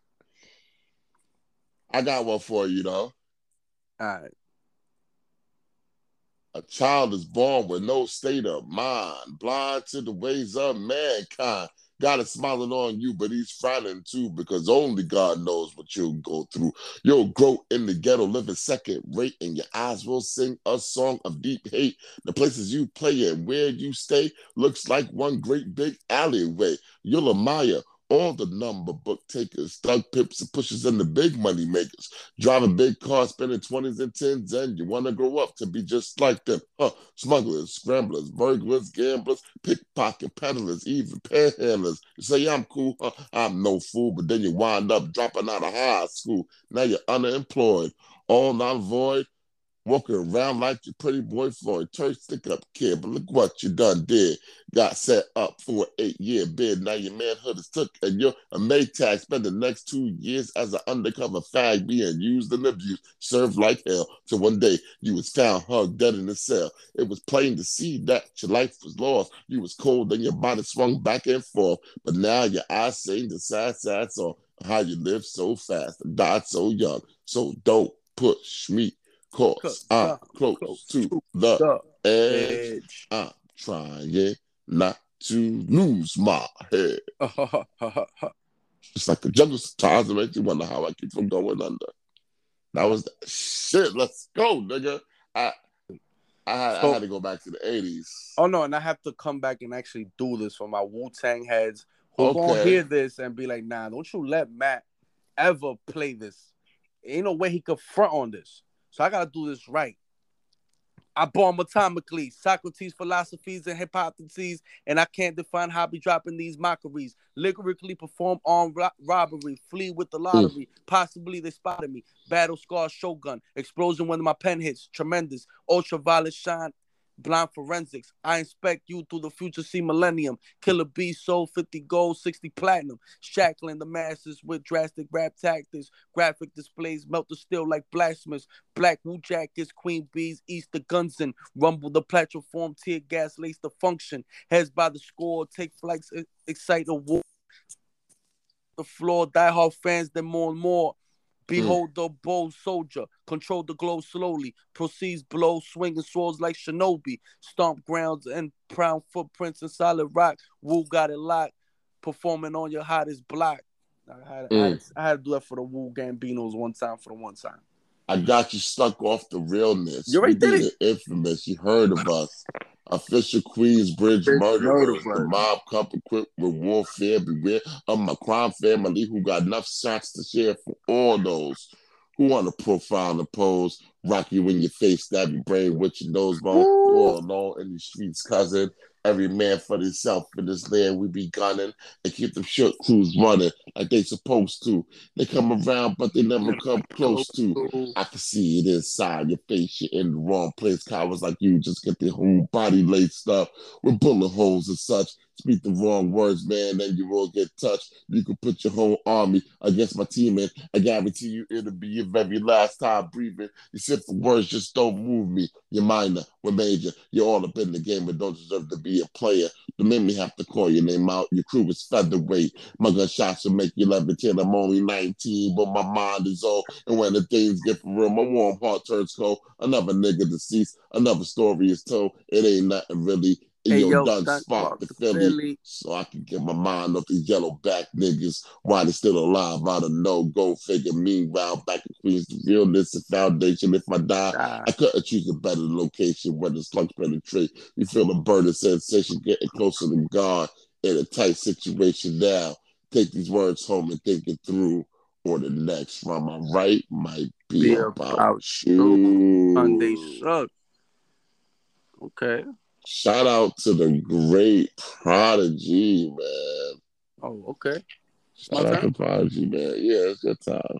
I got one for you, though. All right. A child is born with no state of mind, blind to the ways of mankind. God is smiling on you, but he's frowning too because only God knows what you'll go through. You'll grow in the ghetto, living second rate, and your eyes will sing a song of deep hate. The places you play and where you stay looks like one great big alleyway. You'll admire all the number book takers, thug pips and pushers, and the big money makers. Driving big cars, spending 20s and 10s, and you want to grow up to be just like them. Huh. Smugglers, scramblers, burglars, gamblers, pickpocket peddlers, even panhandlers. You say, I'm cool, huh? I'm no fool, but then you wind up dropping out of high school. Now you're unemployed, all non void. Walking around like your pretty boy Floyd. Turn stick up kid, but look what you done did. Got set up for an eight year bid. Now your manhood is took and you're a Maytag. Spend the next two years as an undercover fag being used and abused. Served like hell. Till one day you was found hugged dead in a cell. It was plain to see that your life was lost. You was cold and your body swung back and forth. But now your eyes sing the sad, sad song. How you lived so fast and died so young. So don't push me. Cause I'm close close to the edge. edge. I'm trying not to lose my head. It's like a jungle it makes you wonder how I keep from going under. That was the shit. Let's go, nigga. I I had, So- I had to go back to the 80s. oh no, and I have to come back and actually do this for my Wu Tang heads who gonna Okay. hear this and be like, nah, don't you let Matt ever play this. Ain't no way he could front on this. So I gotta do this right. I bomb atomically. Socrates' philosophies and hypotheses, and I can't define be dropping these mockeries. Lyrically perform armed ro- robbery, flee with the hmm. lottery. Possibly they spotted me. Battle scar, shogun, explosion when my pen hits. Tremendous, ultraviolet shine. Blind forensics. I inspect you through the future, see millennium. Killer B sold 50 gold, 60 platinum. Shackling the masses with drastic rap tactics. Graphic displays melt the steel like blasphemous. Black Wu jackets, queen bees, east the guns and rumble the platform, tear gas lace the function. Heads by the score, take flights, excite a war. The floor, diehard fans, then more and more. Mm. Behold the bold soldier, control the glow slowly, proceeds blow, swinging swords like shinobi, stomp grounds and proud footprints in solid rock. Wu got it locked, performing on your hottest block. I had, I, had, mm. I had to do that for the Wu Gambinos one time for the one time. I got you stuck off the realness. You already We did the Infamous. You heard of us. Official Queensbridge Bridge murderers. murderers. The mob come equipped with warfare. Beware of my crime family who got enough shots to share for all those who want to profile and pose. Rock you in your face, stab your brain with your nose bone. All alone in the streets, cousin. Every man for himself in this land we be gunning and keep them short crews running like they supposed to. They come around, but they never come close to. I can see it inside your face. You're in the wrong place. Cowards like you just get their whole body laced up with bullet holes and such. Speak the wrong words, man, then you will get touched. You can put your whole army against my teammate. I guarantee you it'll be your very last time breathing. You simple words just don't move me. You're minor, we're major. You're all up in the game but don't deserve to be a player. Make me have to call your name out. Your crew is featherweight. My gunshots will make you levitate. I'm only 19, but my mind is old. And when the things get for real, my warm heart turns cold. Another nigga deceased. Another story is told. It ain't nothing really. Hey, yo, yo, done done spark the Philly, Philly. so I can get my mind off these yellow back niggas while they still alive. I don't know. Go figure. Meanwhile, back in Queens, the realness and foundation. If I die, Ah, I couldn't choose a better location where the slugs penetrate. You feel the burning sensation getting closer to God in a tight situation now. Take these words home and think it through. Or the next rhyme I write might be Be about, about you. Sunday suck. Okay. Shout out to the great Prodigy, man. Oh, okay. Shout out to Prodigy, man. Yeah, it's good time.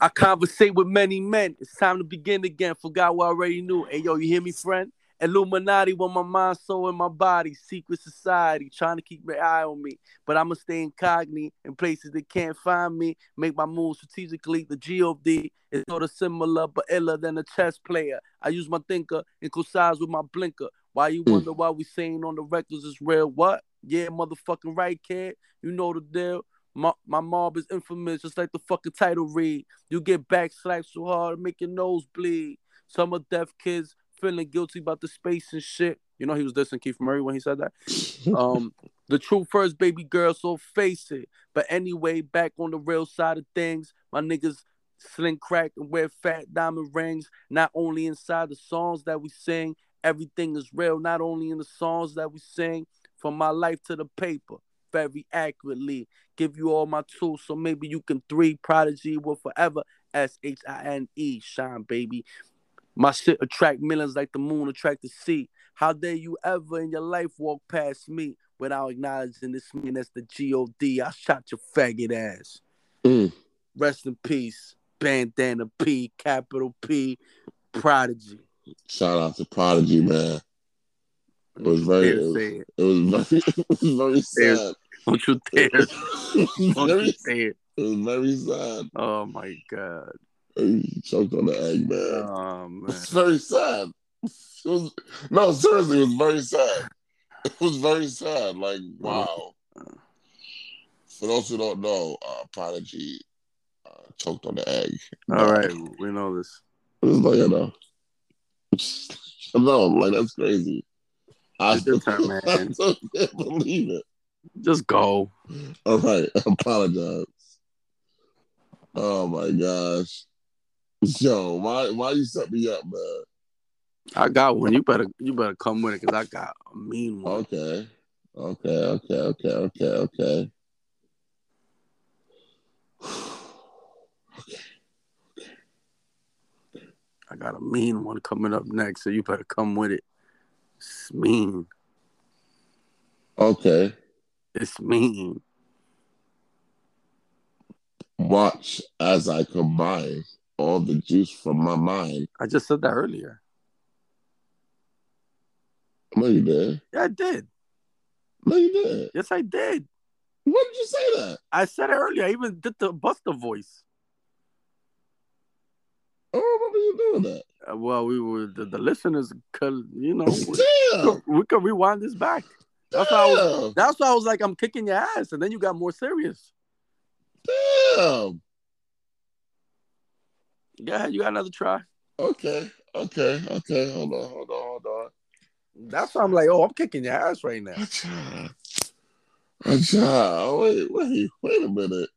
I conversate with many men. It's time to begin again. Forgot what I already knew. Hey, yo, you hear me, friend? Illuminati when my mind, soul, and my body. Secret society trying to keep your eye on me. But I'ma stay incognito in places they can't find me. Make my moves strategically. The G.O.D. is sort of similar but iller than a chess player. I use my thinker and coincides with my blinker. Why you Mm. wonder why we saying on the records is real? What? Yeah, motherfucking right, kid. You know the deal. My, my mob is infamous, just like the fucking title read. You get back slapped so hard, make your nose bleed. Some of deaf kids feeling guilty about the space and shit. You know he was dissing Keith Murray when he said that. Um, the truth first, baby girl, so face it. But anyway, back on the real side of things, my niggas sling crack and wear fat diamond rings. Not only inside the songs that we sing, everything is real. Not only in the songs that we sing, from my life to the paper, very accurately. Give you all my tools, so maybe you can three. Prodigy will forever S H I N E shine, baby. My shit attract millions like the moon attract the sea. How dare you ever in your life walk past me without acknowledging this man that's the G-O-D. I shot your faggot ass. Mm. Rest in peace. Bandana P, capital P, Prodigy. Shout out to Prodigy, man. It was very, it was, it. was very, it was very sad. Don't you dare. It was Don't very, you dare. it was very sad. Oh my God. He choked on the egg, man. Oh man. It's very sad. It was, no, seriously, it was very sad. It was very sad. Like, wow. For those who don't know, uh, Prodigy uh, choked on the egg. All right, we know this. It was like, you know, no, like that's crazy. I still, turn, man. I still can't believe it. Just go. All right, I apologize. Oh my gosh, yo, why why you set me up, man? I got one. You better you better come with it because I got a mean one. Okay, okay, okay, okay, okay, okay. okay. I got a mean one coming up next, so you better come with it. It's mean. Okay. It's mean. Watch as I combine all the juice from my mind. I just said that earlier. No, you did. Yeah, I did. No, you did. Yes, I did. When did you say that? I said it earlier. I even did the Busta voice. I don't remember you doing that. Uh, well, we were the, the listeners could, you know, we, Damn. we could rewind this back. That's why I was, that's why I was like, I'm kicking your ass, and then you got more serious. Damn. Yeah, you got another try. Okay. Okay. Okay. Hold on. Hold on. Hold on. That's why I'm like, oh, I'm kicking your ass right now. Acha. Acha. Wait, wait, wait a minute.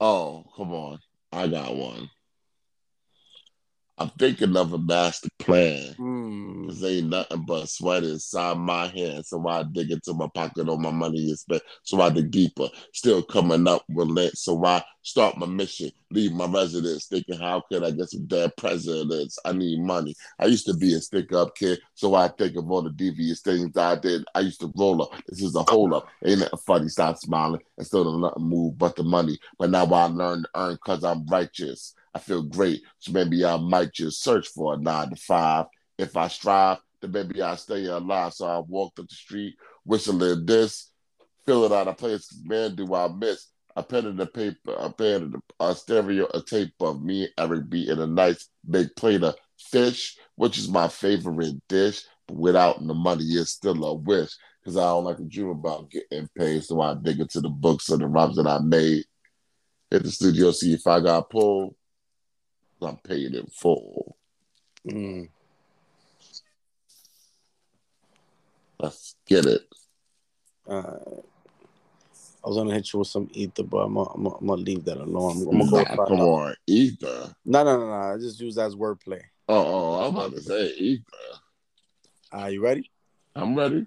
Oh, come on. I got one. I'm thinking of a master plan. Hmm. Cause ain't nothing but sweat inside my hand. So I dig into my pocket, all my money is spent. So I dig deeper, still coming up with it. So I start my mission, leave my residence, thinking how could I get some damn presidents? I need money. I used to be a stick up kid, so I think of all the devious things I did. I used to roll up. This is a hold up. Ain't nothing funny. Stop smiling. And still don't nothing move but the money. But now I learn to earn cause I'm righteous. I feel great. So maybe I might just search for a nine to five. If I strive, then maybe I stay alive. So I walked up the street, whistling this, feeling out of place. Man, do I miss a pen and a paper, a pen and a, a stereo, a tape of me and Eric B in a nice big plate of fish, which is my favorite dish. But without the money, it's still a wish. Because I don't like to dream about getting paid. So I dig into the books of the rhymes that I made. Hit the studio, see if I got pulled. I'm paid in full. Hmm. Let's get it. Alright. I was gonna hit you with some ether, but I'm gonna, I'm gonna, I'm gonna leave that alone. I'm, I'm gonna go Nah, come out. on, ether. No, no, no, no. I just use that as wordplay. Oh, oh, I'm about to say ether. Are you ready? I'm ready.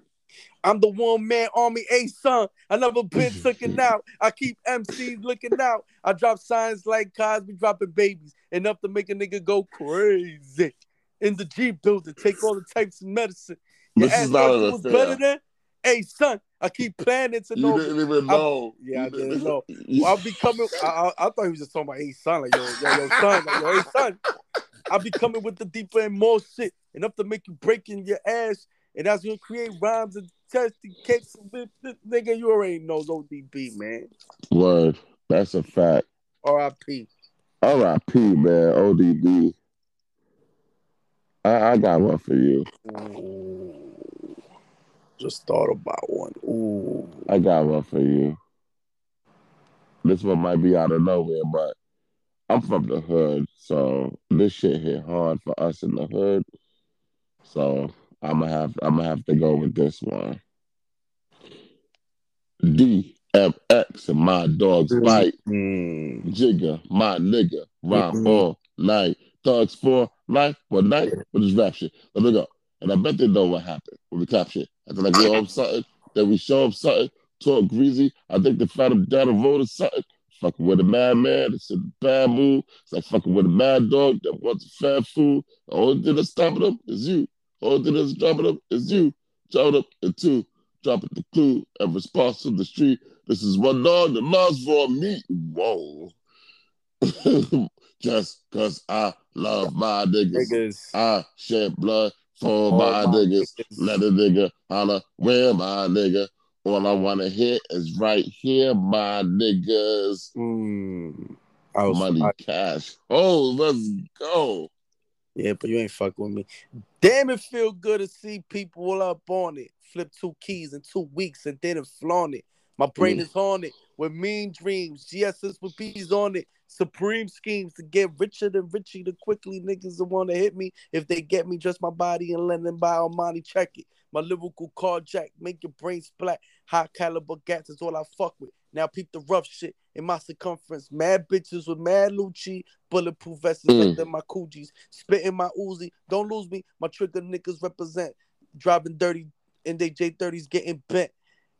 I'm the one man army A son. I never been taken out. I keep MCs looking out. I drop signs like Cosby dropping babies, enough to make a nigga go crazy. In the Jeep building, take all the types of medicine. Your This is not was better than? Hey son, I keep planning to know. You didn't even know. yeah, I didn't know. You- I'll be coming. I, I, I thought he was just talking about hey son, like yo, yo, yo, son, like yo, hey son. I'll be coming with the deeper and more shit, enough to make you break in your ass, and that's gonna create rhymes and testing kicks. Nigga, you already know ODB, man. Word. That's a fact. R.I.P. R.I.P. Man. ODB. I, I got one for you. Ooh. Just thought about one. Ooh. I got one for you. This one might be out of nowhere, but I'm from the hood, so this shit hit hard for us in the hood. So I'm gonna have I'm gonna have to go with this one. DMX and my dogs fight. Mm. Jigger, my nigga, rhyme Mhm. all night. Thugs for life, one night with this rap shit. Let me go. And I bet they know what happened with the clap shit. After like we owe something, then we show them something, talk greasy. I think they found him down the road or something. Fucking with a madman, it's a bad move. It's like fucking with a mad dog that wants a fat food. The only thing that's stopping them is you. The only thing that's dropping them is you. Drop it up in two. Drop it the clue and response to the street. This is one dog that loves for me. Whoa. Just cause I love my niggas. Niggas. I shed blood for All my my niggas. niggas. Let a nigga holler, where my nigga? All I wanna hear is right here, my niggas. Mm. I was, Money, I- cash. Oh, let's go. Yeah, but you ain't fuck with me. Damn, it feel good to see people up on it. Flip two keys in two weeks and didn't flaunt it. My brain Mm. is on it with mean dreams. GSS with P's on it. Supreme schemes to get richer than richer the quickly niggas that want to hit me. If they get me, just my body and let them buy Armani check it. My lyrical carjack, make your brain splat. High caliber gats is all I fuck with. Now peep the rough shit in my circumference. Mad bitches with mad Lucci. Bulletproof vests Mm. like them my Coogies. Spitting my Uzi. Don't lose me. My trigger niggas represent. Driving dirty and they J30s getting bent.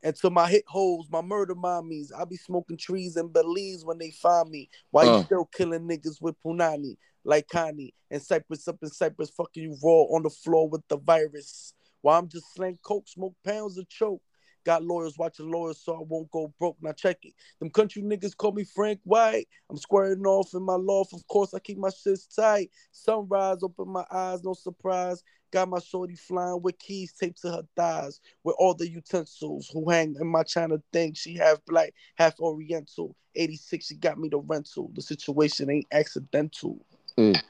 And to my hit holes, my murder mommies, I be smoking trees in Belize when they find me. Why Uh. you still killing niggas with punani like Connie and Cypress up in Cypress fucking you raw on the floor with the virus? While I'm just slang coke, smoke pounds of choke. Got lawyers watching lawyers so I won't go broke. Now check it. Them country niggas call me Frank White. I'm squaring off in my loft. Of course, I keep my shits tight. Sunrise, open my eyes, no surprise. Got my shorty flying with keys taped to her thighs. With all the utensils who hang in my China thing. She half black, half oriental. 86, she got me the rental. The situation ain't accidental. Mm.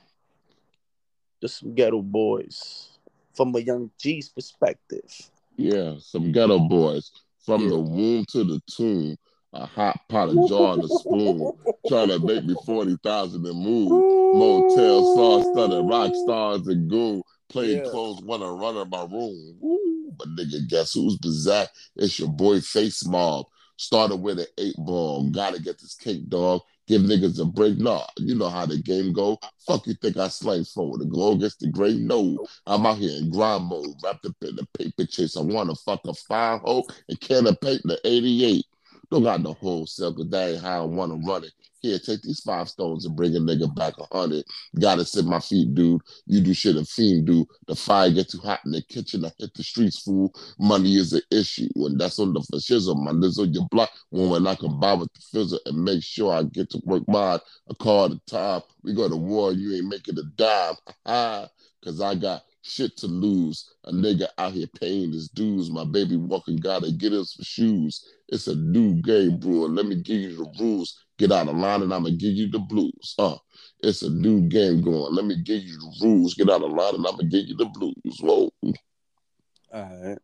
Just some ghetto boys. From a young G's perspective. Yeah, some mm-hmm. ghetto boys from Yeah. the womb to the tomb. A hot pot of jar and a spoon, trying to make me forty thousand and move. Motel star studded rock stars and goon. Plain Yeah. clothes wanna run in my room. Woo. But nigga, guess who's bizarre? It's your boy Face Mob. Started with an eight ball. Gotta get this cake, dog. Give niggas a break. Nah, you know how the game go. Fuck you think I slang for the glow against the gray? No, I'm out here in grind mode, wrapped up in the paper chase. I wanna fuck a five hole and can of paint the 88. Don't got no wholesale, cause that ain't how I wanna run it. Here, take these five stones and bring a nigga back a hundred. Gotta sit my feet, dude. You do shit a fiend do. The fire get too hot in the kitchen. I hit the streets, fool. Money is an issue, and that's on the shizzle. My nizzle, your block. When, I can buy with the fizzle and make sure I get to work mine a car at a time. We go to war, you ain't making a dime. Cause I got shit to lose. A nigga out here paying his dues. My baby walking gotta get us for shoes. It's a new game brewing. Let me give you the rules. Get out of line and I'ma give you the blues. Uh, it's a new game going. Let me give you the rules. Get out of line and I'ma give you the blues. Whoa. All right.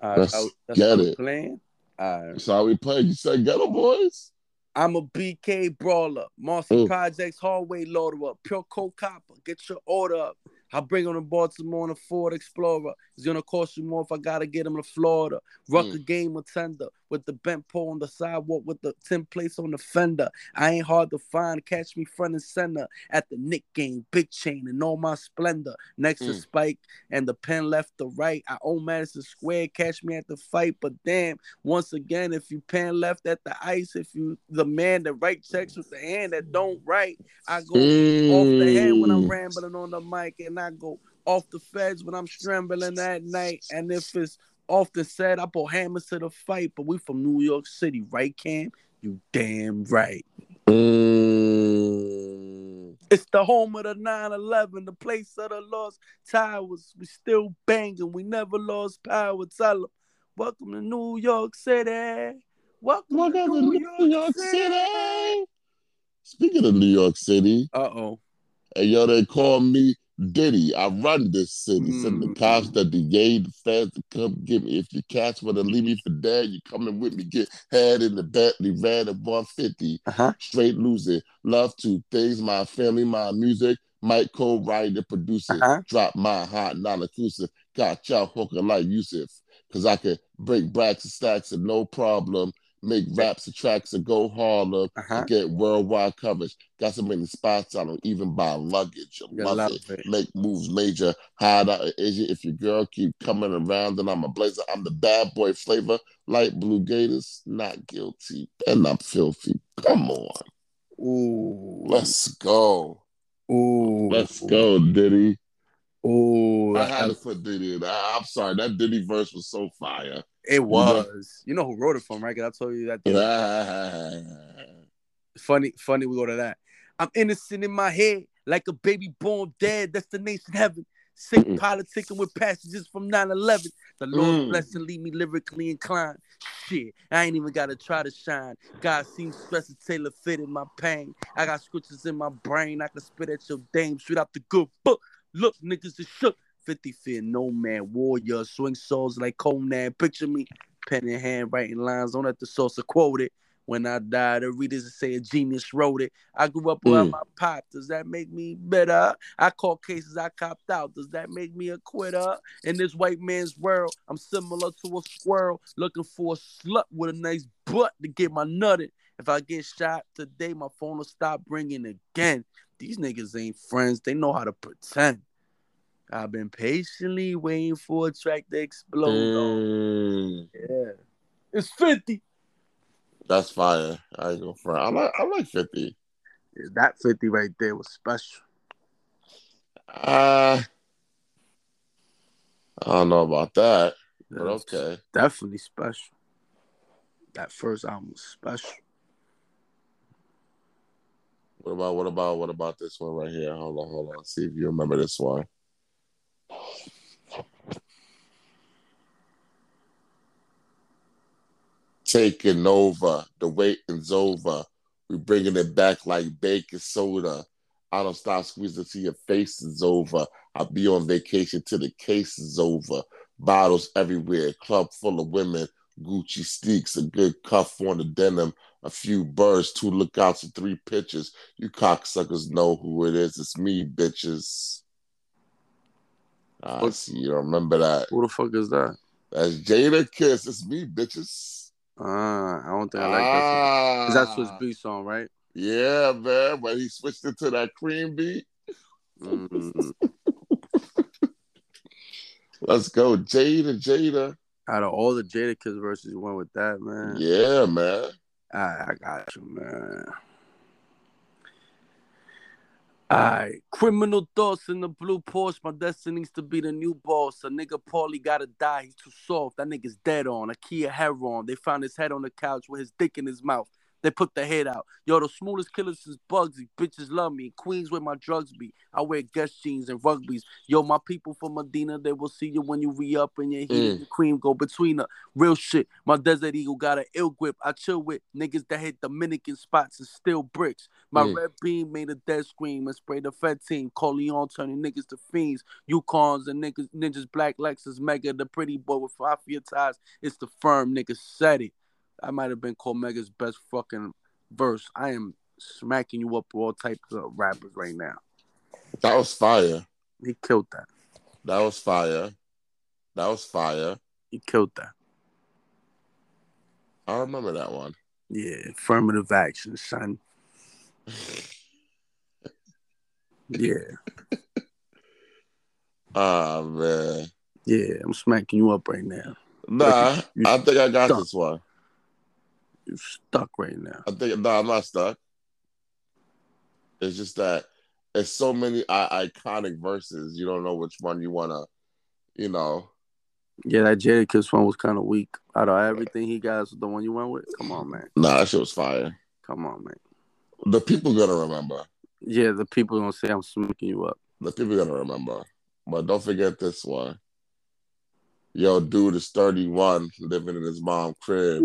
All right. Let's that's get it. playing. All right. That's how we play. You said ghetto boys? I'm a BK brawler. Marcy Mm. Projects hallway loader up. Pure cold copper. Get your order up. I bring on the Baltimore on a Ford Explorer. It's gonna cost you more if I gotta get him to Florida. Rucker mm. game attender with the bent pole on the sidewalk with the 10 plates on the fender. I ain't hard to find. Catch me front and center at the Knick game, big chain and all my splendor. Next to Mm. Spike and the pen left to right. I own Madison Square. Catch me at the fight, but damn, once again, if you pan left at the ice, if you the man that write checks with the hand that don't write, I go off the head when I'm Mm. rambling on the mic, and I go off the feds when I'm scrambling at night. And if it's often said, I put hammers to the fight, but we from New York City, right, Cam? You damn right. Mm. It's the home of the 9-11, the place of the lost towers. We still banging, we never lost power. Tell them, welcome to New York City. Welcome, Welcome to New, York, City. City. Speaking of New York City, Uh-oh. Hey, yo, they call me Diddy. I run this city. Send the Mm. cops, the DA, the feds to come get me. If you catch want to leave me for dead. You coming with me, get head in the Bentley, red at 150. Uh-huh. Straight losing. Love two things, my family, my music. Mike Cole, write and produce. Uh-huh. Drop my hot, non-inclusive. Got y'all hooking like Yusuf. Cause I can break bracks and stacks and no problem. Make raps and tracks and go Harlem. Uh-huh. and get worldwide coverage. Got so many spots I don't even buy luggage. Love, it. it. Make moves major. Hide out in Asia. If your girl keep coming around, then I'm a blazer. I'm the bad boy flavor. Light blue gators, not guilty. And I'm filthy. Come on. Ooh. Let's go. Ooh. Let's go, Diddy. Ooh. I had to put Diddy in. I, I'm sorry. That Diddy verse was so fire. It was. You know who wrote it from, right? Cause I told you that. Funny, funny. We go to that. I'm innocent in my head, like a baby born dead. Destination heaven. Sick Mm-mm. politicking with passages from 9/11. The Lord's Mm. blessing leave me lyrically inclined. Shit, I ain't even gotta try to shine. God seems stressed to tailor fit in my pain. I got scriptures in my brain. I can spit at your dame straight out the good book. Look, niggas is shook. 50 fear, no man, warrior, swing swords like Conan. Picture me, pen in hand, writing lines. Don't let the source quote it. When I die, the readers say a genius wrote it. I grew up around Mm. my pop. Does that make me better? I caught cases I copped out. Does that make me a quitter? In this white man's world, I'm similar to a squirrel looking for a slut with a nice butt to get my nut in. If I get shot today, my phone will stop ringing again. These niggas ain't friends. They know how to pretend. I've been patiently waiting for a track to explode. Mm, Yeah. It's 50. that's fire. I ain't gonna. I like I like fifty. Yeah, that 50 right there was special. Uh I don't know about that, but okay. Definitely special. That first album was special. What about what about what about this one right here? Hold on, hold on. See if you remember this one. Taking over. The waiting's over. We bringing it back like baking soda. I don't stop squeezing till your face is over. I'll be on vacation till the case is over. Bottles everywhere. Club full of women. Gucci sneaks. A good cuff on the denim. A few birds. Two lookouts and three pitches. You cocksuckers know who it is. It's me, bitches. I What- see. You don't remember that. Who the fuck is that? That's Jadakiss. It's me, bitches. Uh, I don't think I like that. song. 'Cause that's his Ah, beat song, right? Yeah, man. But he switched it to that cream beat. Mm. Let's go. Jada, Jada. Out of all the Jadakiss verses, you went with that, man. Yeah, man. I, I got you, man. Alright, criminal thoughts in the blue Porsche. My destiny's to be the new boss. A nigga Paulie gotta die. He's too soft. That nigga's dead on. A Kia Heron. They found his head on the couch with his dick in his mouth. They put the head out. Yo, the smoothest killers is Bugsy. Bitches love me. Queens where my drugs be. I wear Guess jeans and rugbies. Yo, my people from Medina, they will see you when you re up and your heat Mm. and the cream go between her. Real shit. My Desert Eagle got an ill grip. I chill with niggas that hit Dominican spots and steal bricks. My Mm. red beam made a dead scream and sprayed the Fed team. Corleone turning niggas to fiends. Yukons and niggas, ninjas, black Lexus, Mega, the pretty boy with mafia ties. It's the firm niggas said it. I might have been called Mega's best fucking verse. I am smacking you up with all types of rappers right now. That was fire. He killed that. That was fire. That was fire. He killed that. I remember that one. Yeah, affirmative action, son. Yeah, Ah man. yeah, I'm smacking you up right now. Nah, I think I got stuck. this one. You stuck right now. I think no, I'm not stuck. It's just that it's so many I- iconic verses. You don't know which one you wanna, you know. Yeah, that Jadakiss one was kind of weak. Out of everything he got, the one you went with. Come on, man. Nah, that shit was fire. Come on, man. The people gonna remember. Yeah, the people gonna say I'm smoking you up. The people gonna remember. But don't forget this one. Yo, dude is 31, living in his mom crib. Ex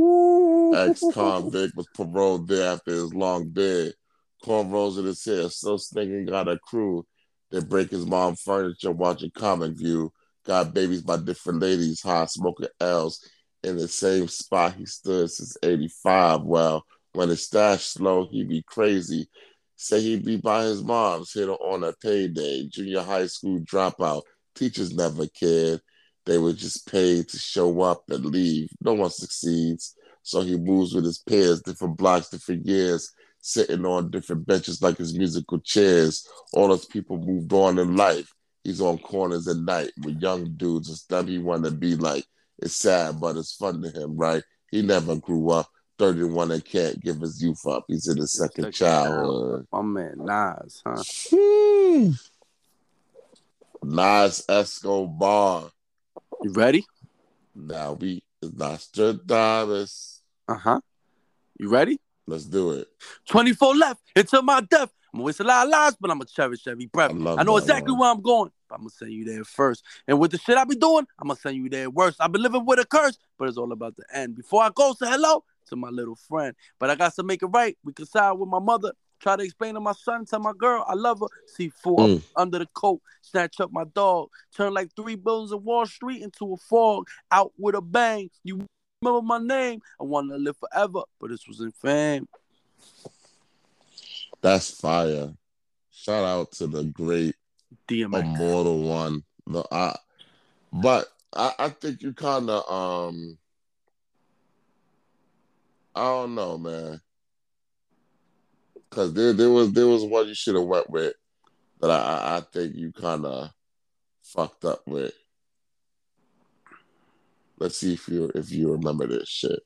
convict was paroled there after his long bid. Cornrows in his hair, so stinking got a crew. They break his mom furniture, watching Comic View. Got babies by different ladies, high smoking L's. In the same spot he stood since 85. Well, when his stash slow, he be crazy. Say he'd be by his mom's, hit her on a payday. Junior high school dropout. Teachers never cared. They were just paid to show up and leave. No one succeeds. So he moves with his peers, different blocks, different years, sitting on different benches like his musical chairs. All those people moved on in life. He's on corners at night with young dudes and stuff he want to be like. It's sad, but it's fun to him, right? He never grew up. 31 and can't give his youth up. He's in his second Second childhood. My man Nas, huh? Hmm. Nas Escobar. You ready? Now we Nostradamus. Uh huh. You ready? Let's do it. 24 left until my death. I'm gonna waste a lot of lives, but I'm gonna cherish every breath. I I know exactly where I'm going, but I'm gonna send you there first. And with the shit I be doing, I'm gonna send you there worse. I've been living with a curse, but it's all about the end. Before I go, say hello to my little friend. But I got to make it right. Reconcile with my mother. Try to explain to my son, tell my girl I love her. See four Mm. under the coat, snatch up my dog, turn like three buildings of Wall Street into a fog, out with a bang. You remember my name? I wanna live forever, but this was in fame. That's fire. Shout out to the great DMX. immortal one. The I, but I, I think you kind of um. I don't know, man. Cause there, there was there was one you should have went with that I, I, think you kind of fucked up with. Let's see if you if you remember this shit.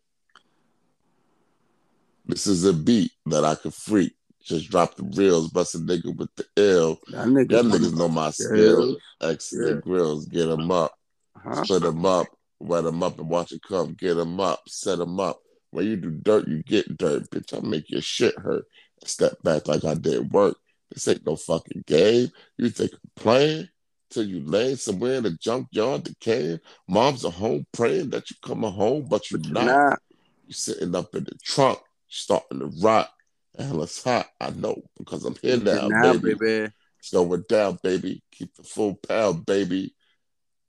This is a beat that I could freak. Just drop the reels, bust a nigga with the ill. That nigga, niggas know my skill. X Yeah. the grills, get them up, Huh? split them up, wet them up, and watch it come. Get them up, set them up. When you do dirt, you get dirt, bitch. I make your shit hurt. Step back like I did work. This ain't no fucking game. You think I'm playing? Till you lay somewhere in the junkyard decaying. Mom's at home praying that you coming home, but you're not. Nah, You sitting up in the trunk, starting to rot. Hell, it's hot. I know because I'm here now, now, baby. baby. Slow it down, baby. Keep the full pound, baby.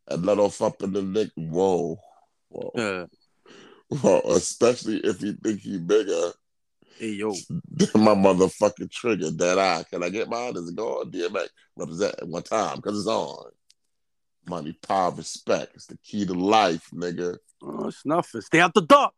And let off up in the neck. Whoa. Whoa. Uh, Whoa. Especially if you think he bigger hey yo, my motherfucking trigger. That I Can I get mine? Is it going? DMX. Represent at one time because it's on. Money, power, respect. It's the key to life, nigga. oh, it's nothing. Stay out the dark.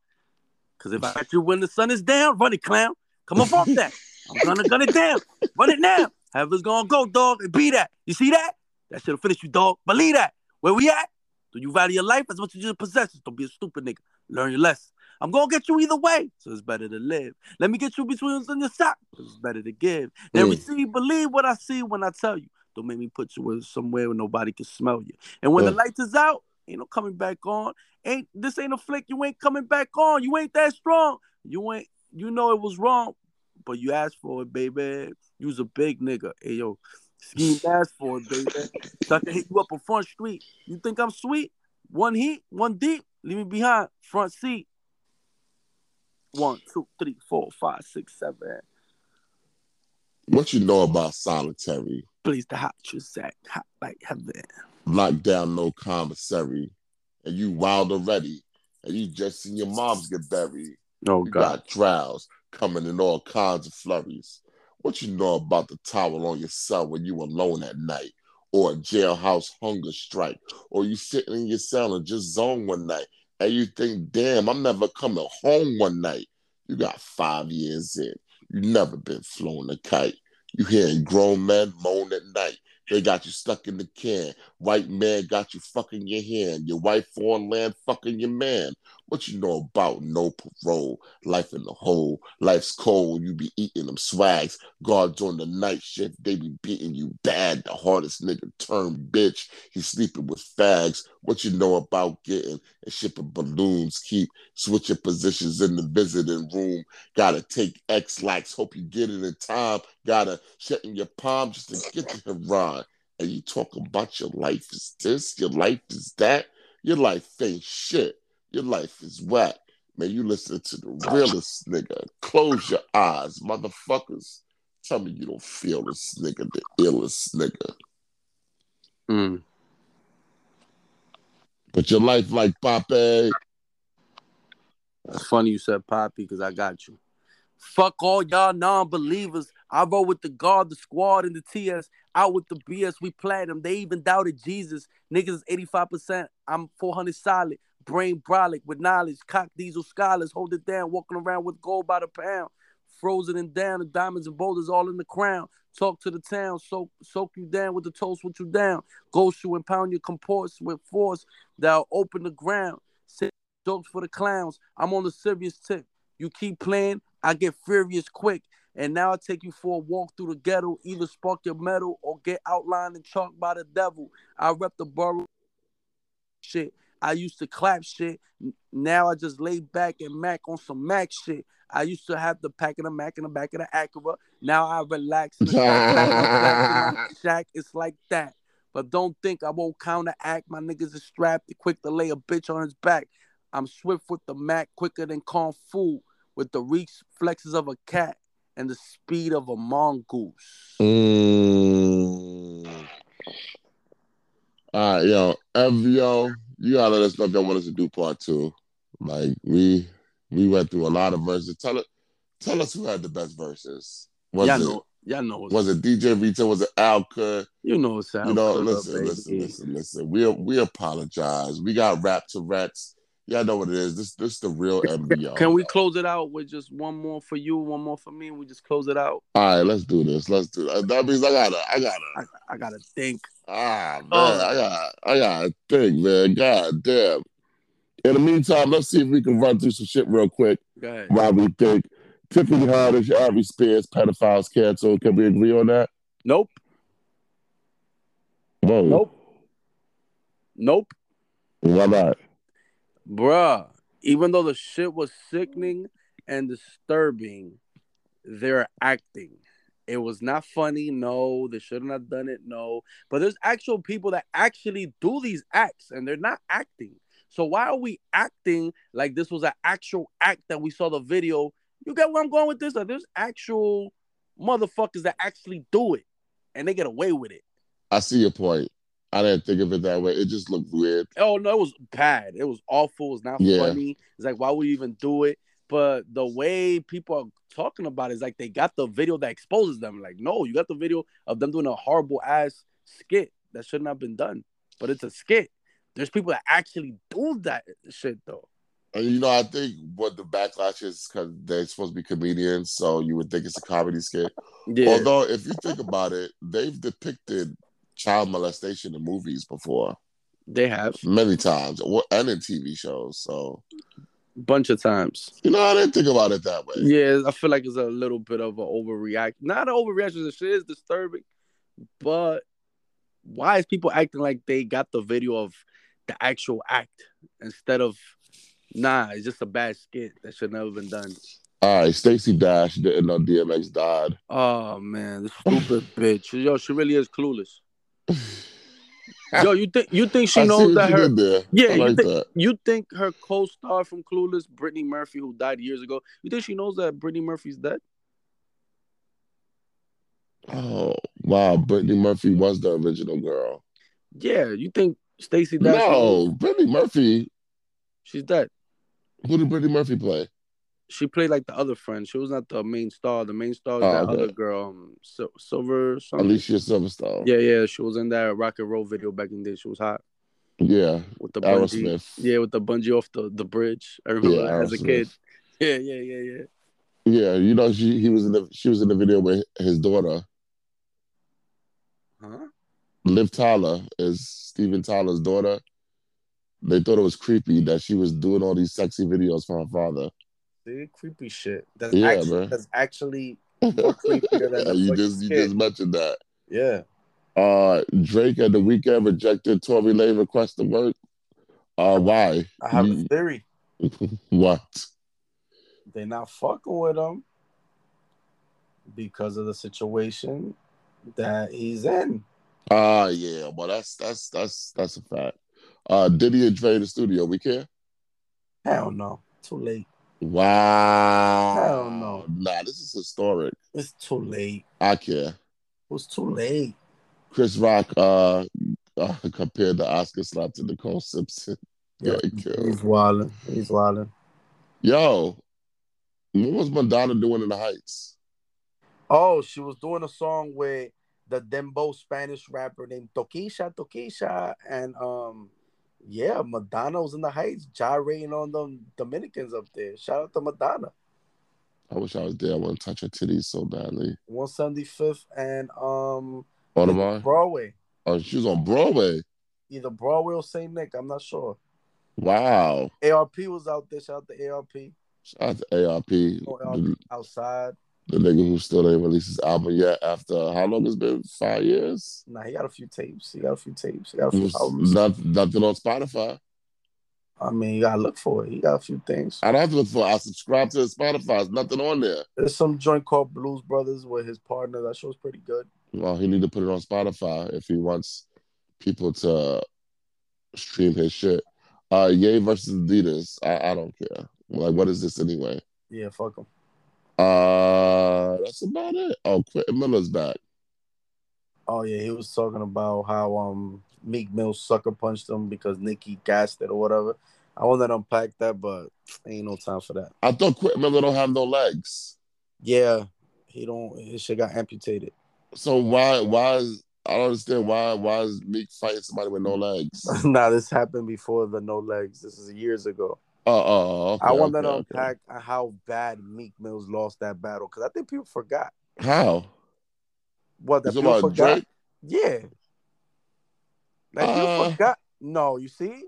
Cause if I got you when the sun is down, run it, clown. Come up off that. I'm gonna gun it down. Run it now. However's gonna go, dog. And be that. You see that? That shit'll finish you, dog. Believe that. Where we at? Do you value your life as much as your possessions? Don't be a stupid nigga. Learn your lesson. I'm gonna get you either way, so it's better to live. Let me get you between us and your sock, it's better to give. Then Mm. receive, believe what I see when I tell you. Don't make me put you in somewhere where nobody can smell you. And when the Mm. lights is out, ain't no coming back on. Ain't this ain't a flick? You ain't coming back on. You ain't that strong. You ain't. You know it was wrong, but you asked for it, baby. You was a big nigga. Hey yo, scheme asked for it, baby. So I can hit you up on Front Street. You think I'm sweet? One heat, one deep. Leave me behind. Front seat. One, two, three, four, five, six, seven. What you know about solitary? Please the hot Trizak, hot like heaven. Locked down, no commissary. And you wild already. And you just seen your moms get buried. Oh You got trials coming in all kinds of flurries. What you know about the towel on your cell when you alone at night? Or a jailhouse hunger strike? Or you sitting in your cell and just zone one night and you think, damn, I'm never coming home one night. You got five years in. You never been flown a kite. You hearing grown men moan at night. They got you stuck in the can. White man got you fucking your hand. Your wife on land fucking your man. What you know about no parole? Life in the hole. Life's cold. You be eating them swags. Guards on the night shift. They be beating you bad. The hardest nigga turn bitch. He sleeping with fags. What you know about getting and shipping balloons? Keep switching positions in the visiting room. Gotta take X lax. Hope you get it in time. Gotta shut in your palm just to get to Heron. And you talk about your life is this, your life is that. Your life ain't shit. Your life is whack. Man, you listen to the realest nigga. Close your eyes, motherfuckers. Tell me you don't feel this nigga, the illest nigga. Mm. But your life like Pape. It's funny you said Poppy because I got you. Fuck all y'all non-believers. I roll with the guard, the squad, and the TS. Out with the BS. We platinum. They even doubted Jesus. Niggas is 85%. I'm 400 solid. Brain brolic with knowledge. Cock diesel scholars. Hold it down. Walking around with gold by the pound. Frozen and down. The diamonds and boulders all in the crown. Talk to the town. Soak, soak you down with the toast with you down. Ghost you and pound your comports with force. That'll open the ground. Say jokes for the clowns. I'm on the serious tip. You keep playing, I get furious quick. And now I take you for a walk through the ghetto, either spark your metal or get outlined and chalked by the devil. I rep the borough shit. I used to clap shit. Now I just lay back and mac on some Mac shit. I used to have the pack of the Mac in the back of the Acura. Now I relax in the back of the shack. It's like that. But don't think I won't counteract. My niggas is strapped, quick to lay a bitch on his back. I'm swift with the Mac, quicker than Kung Fu, with the reflexes of a cat and the speed of a mongoose. Mm. All right, yo, Ev, yo, you gotta let us know if y'all want us to do part two. Like we we went through a lot of verses. Tell it, tell us who had the best verses. Was y'all it know, y'all know, was it DJ Rita? Was it Al Kud? you know it's You know, listen, listen, listen, listen. We we apologize. We got rap to rats. Y'all know what it is. This this the real MBO. Can we close it out with just one more for you, one more for me, and we just close it out? All right, let's do this. Let's do that. That means I gotta, I gotta. I, I gotta think. Ah man, Oh. I got I got to think, man. God damn. In the meantime, let's see if we can run through some shit real quick Go ahead. while we think. Tiffany Haddish, Ari Spears, pedophiles canceled. Can we agree on that? Nope. Whoa. Nope. Nope. Why not? Bruh. Even though the shit was sickening and disturbing, they're acting. It was not funny. No, they shouldn't have done it. No, but there's actual people that actually do these acts and they're not acting. So why are we acting like this was an actual act that we saw the video? You get where I'm going with this? Like there's actual motherfuckers that actually do it and they get away with it. I see your point. I didn't think of it that way. It just looked weird. Oh no, it was bad. It was awful. It's not Yeah. funny. It's like why would you even do it? But the way people are talking about it is like they got the video that exposes them. Like, no, you got the video of them doing a horrible ass skit that shouldn't have been done. But it's a skit. There's people that actually do that shit though. And you know, I think what the backlash is because they're supposed to be comedians, so you would think it's a comedy skit. Yeah. Although, if you think about it, they've depicted child molestation in movies before they have many times, and in TV shows. So, bunch of times. you know, I didn't think about it that way. Yeah, I feel like it's a little bit of an overreact. Not an overreaction. The shit is disturbing, but why is people acting like they got the video of the actual act instead of nah? It's just a bad skit that should never been done. All right, Stacey Dash didn't know DMX died. Oh man, this stupid bitch. Yo, she really is clueless. Yo, you think you think she knows that her. Yeah, I you like think- that. you think her co-star from Clueless, Brittany Murphy, who died years ago, you think she knows that Brittany Murphy's dead? Oh wow, Brittany Murphy was the original girl. Yeah, you think knows No, Brittany Murphy. she's dead? Who did Brittany Murphy play? She played like the other friend. She was not the main star. The main star was Oh, that okay. other girl, um, Sil- Silver something. Alicia Silverstone. Yeah, yeah, she was in that rock and roll video back in the day. She was hot Yeah, with the bungee. Yeah, with the bungee off the, the bridge. I remember Yeah, as a kid. Yeah, yeah, yeah, yeah. Yeah, you know she he was in the she was in the video with his daughter. Huh? Liv Tyler is Steven Tyler's daughter. They thought it was creepy that she was doing all these sexy videos for her father. Creepy shit. That's Yeah, actually man. that's actually more creepier than the you just you kid. just mentioned that. yeah. Uh Drake at the Weeknd rejected Tory Lane request to work. Uh why? I have a theory. What? They're not fucking with him because of the situation that he's in. Ah yeah, well that's that's that's that's a fact. Uh Diddy and Dre in the studio, we care? Hell no. Too late. Wow. Hell no. Nah, this is historic. It's too late. I care. It was too late. Chris Rock uh, uh compared the Oscar slap to Nicole Simpson. Yeah, he's wilding. He's wilding. Yo, what was Madonna doing in the Heights? Oh, she was doing a song with the dembow Spanish rapper named Tokischa Tokischa, and um, yeah, Madonna was in the Heights, gyrating on the Dominicans up there. Shout out to Madonna. I wish I was there. I want to touch her titties so badly. 175th and um Audubon? Broadway. Oh, she was on Broadway. Either Broadway or St. Nick. I'm not sure. Wow. ARP was out there. Shout out to ARP. Shout out to ARP, Oh, ARP outside. The nigga who still ain't released his album yet after how long it's been? Five years? Nah, he got a few tapes. He got a few tapes. He got a few albums. Not, nothing on Spotify. I mean, you gotta look for it. He got a few things. I don't have to look for it. I subscribe to Spotify. There's nothing on there. There's some joint called Blues Brothers with his partner. That show's pretty good. Well, he need to put it on Spotify if he wants people to stream his shit. Uh, Ye versus Adidas. I, I don't care. Like, what is this anyway? Yeah, fuck him. Uh, that's about it. Oh, Quentin Miller's back. Oh yeah, he was talking about how um Meek Mill sucker punched him because Nicki gassed it or whatever. I want to unpack that, but ain't no time for that. I thought Quentin Miller don't have no legs. Yeah, he don't. His shit got amputated. So why why is I don't understand why why is Meek fighting somebody with no legs? nah, this happened before the no legs. This is years ago. Oh, oh, okay, I want okay, to okay. unpack how bad Meek Mills lost that battle because I think people forgot. How? What that people forgot? Drake? Yeah, Like Uh. you forgot. No, you see,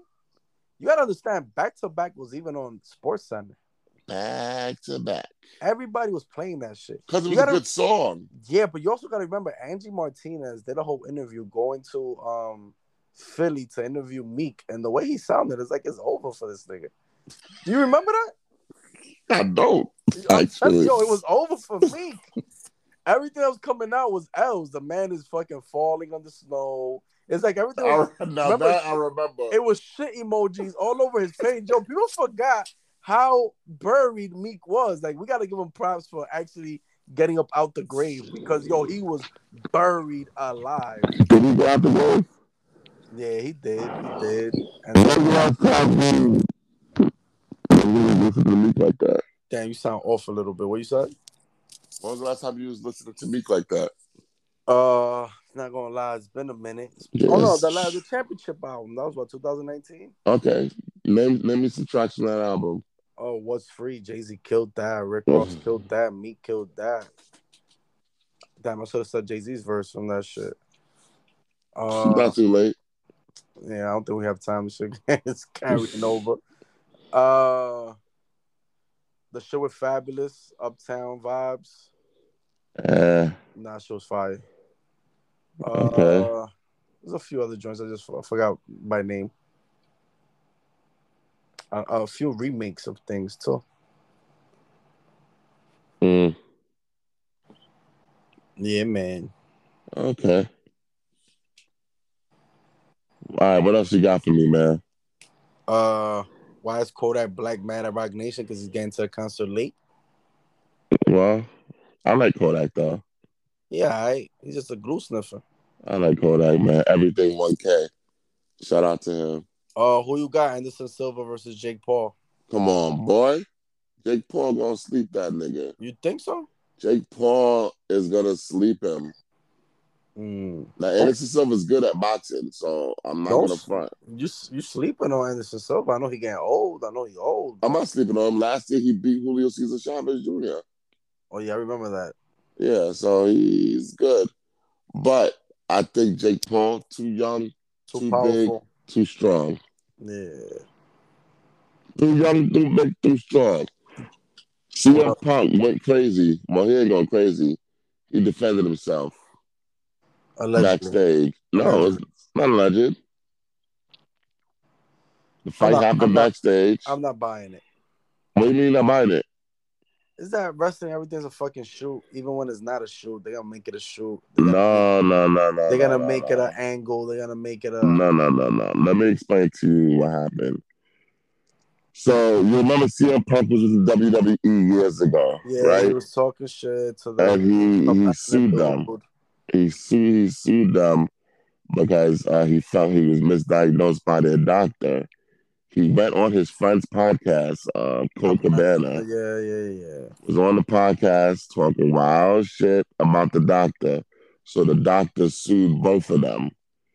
you gotta understand. Back to back was even on Sports Center. Back to back. Everybody was playing that shit. Because it was gotta- a good song. Yeah, but you also gotta remember Angie Martinez did a whole interview going to um Philly to interview Meek, and the way he sounded is like it's over for this nigga. Do you remember that? I don't. Actually. yo, it was over for Meek. Everything that was coming out was L's. The man is fucking falling on the snow. It's like everything. Was, I, now Remember- that I remember. it was shit emojis all over his page. Yo, people forgot how buried Meek was. Like, we got to give him props for actually getting up out the grave because yo, he was buried alive. Did he go out the grave? Yeah, he did. He did. When was the And last time you you listened to Meek like that? damn, you sound off a little bit. What you said? When was the last time you was listening to Meek like that? Uh, not gonna lie, it's been a minute. Yes. Oh no, the last the championship album that was what 2019. Okay. Name name me some tracks from that album. Oh, what's free? Jay Z killed that. Rick Oh. Ross killed that. Meek killed that. Damn, I should have said Jay Z's verse from that shit. Uh, Not too late. yeah, I don't think we have time to shit. it's carrying over. Uh, the show with Fabolous, Uptown Vibes. Uh, Nah, she was fire. Uh, Okay. There's a few other joints. I just I forgot by name. A, a few remakes of things too. mm, Yeah, man. okay. All right, what else you got for me, man? Uh, why is Kodak Black mad at Roc Nation? Because he's getting to a concert late. Well, I like Kodak though. Yeah, I, he's just a glue sniffer. I like Kodak, man. Everything 1K. Shout out to him. Uh, who you got? Anderson Silva versus Jake Paul. Come on, boy. Jake Paul gonna sleep that nigga. You think so? Jake Paul is gonna sleep him. Mm. Now Anderson Silva's good at boxing, so I'm not Don't- gonna front. You you sleeping on Anderson Silva? I know he getting old. I know he old. I'm not sleeping on him. Last year he beat Julio Cesar Chavez Jr. Oh yeah, I remember that. Yeah, so he's good. But I think Jake Paul too young, Too, Too powerful. too strong. Yeah. Too young, too big, too strong. CM Punk went crazy. Well, he ain't going crazy. He defended himself Allegedly. backstage. No, it's not alleged. The fight not- happened I'm not- backstage. I'm not buying it. what do you mean not buying it? Is that wrestling? Everything's a fucking shoot. Even when it's not a shoot, they gonna make it a shoot. No, no, no, no. They're gonna no, make no. it an angle. They're gonna make it a. No, no, no, no. Let me explain to you what happened. So you remember CM Punk was in WWE years ago, Yeah, right? he was talking shit to the. and he he sued them. He sued he sued them because uh, he felt he was misdiagnosed by their doctor. He went on his friend's podcast, uh, Colt Cabana, Yeah, yeah, yeah. was on the podcast talking wild shit about the doctor. So the doctor sued both of them.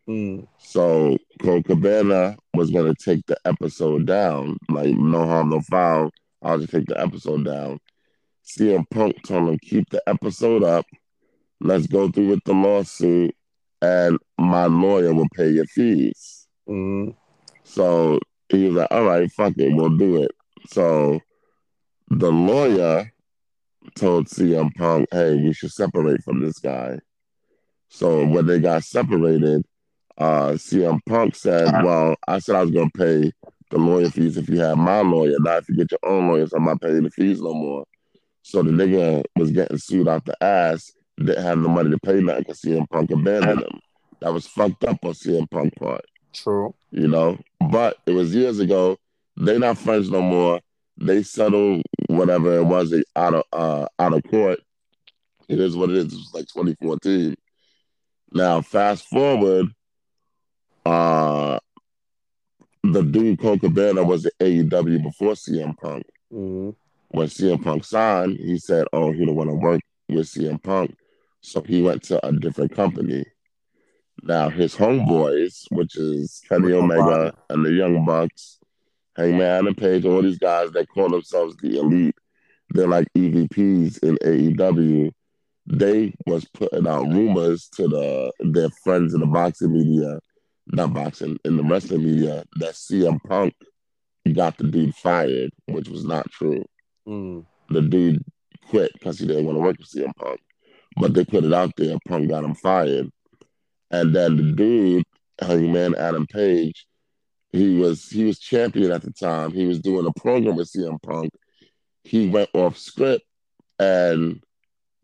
Mm. So Colt Cabana was gonna take the episode down, like no harm, no foul. I'll just take the episode down. CM Punk told him keep the episode up. Let's go through with the lawsuit, and my lawyer will pay your fees. Mm. So he was like, "All right, fuck it, we'll do it." So the lawyer told CM Punk, "Hey, we should separate from this guy." So when they got separated, uh, CM Punk said, "Well, I said I was gonna pay the lawyer fees if you have my lawyer. Now if you get your own lawyer, so I'm not paying the fees no more." So the nigga was getting sued out the ass, didn't have the money to pay nothing because CM Punk abandoned him. That was fucked up on CM Punk part True. you know. But it was years ago. They not friends no more. They settled whatever it was they out of uh, out of court. It is what it is. It was like 2014. Now fast forward, uh, the dude Colt Cabana was at AEW before CM Punk. Mm. When CM Punk signed, he said, "Oh, he don't want to work with CM Punk," so he went to a different company. Now his homeboys, which is Kenny Omega and the Young Bucks, Hangman Adam Page, all these guys that call themselves the elite, they're like EVPs in AEW. They was putting out rumors to the their friends in the boxing media not boxing, in the wrestling media that CM Punk got the dude fired, which was not true. Mm. The dude quit because he didn't want to work with CM Punk. But they put it out there, Punk got him fired. And then the dude, Hangman Adam Page, he was he was champion at the time. He was doing a program with CM Punk. He went off script and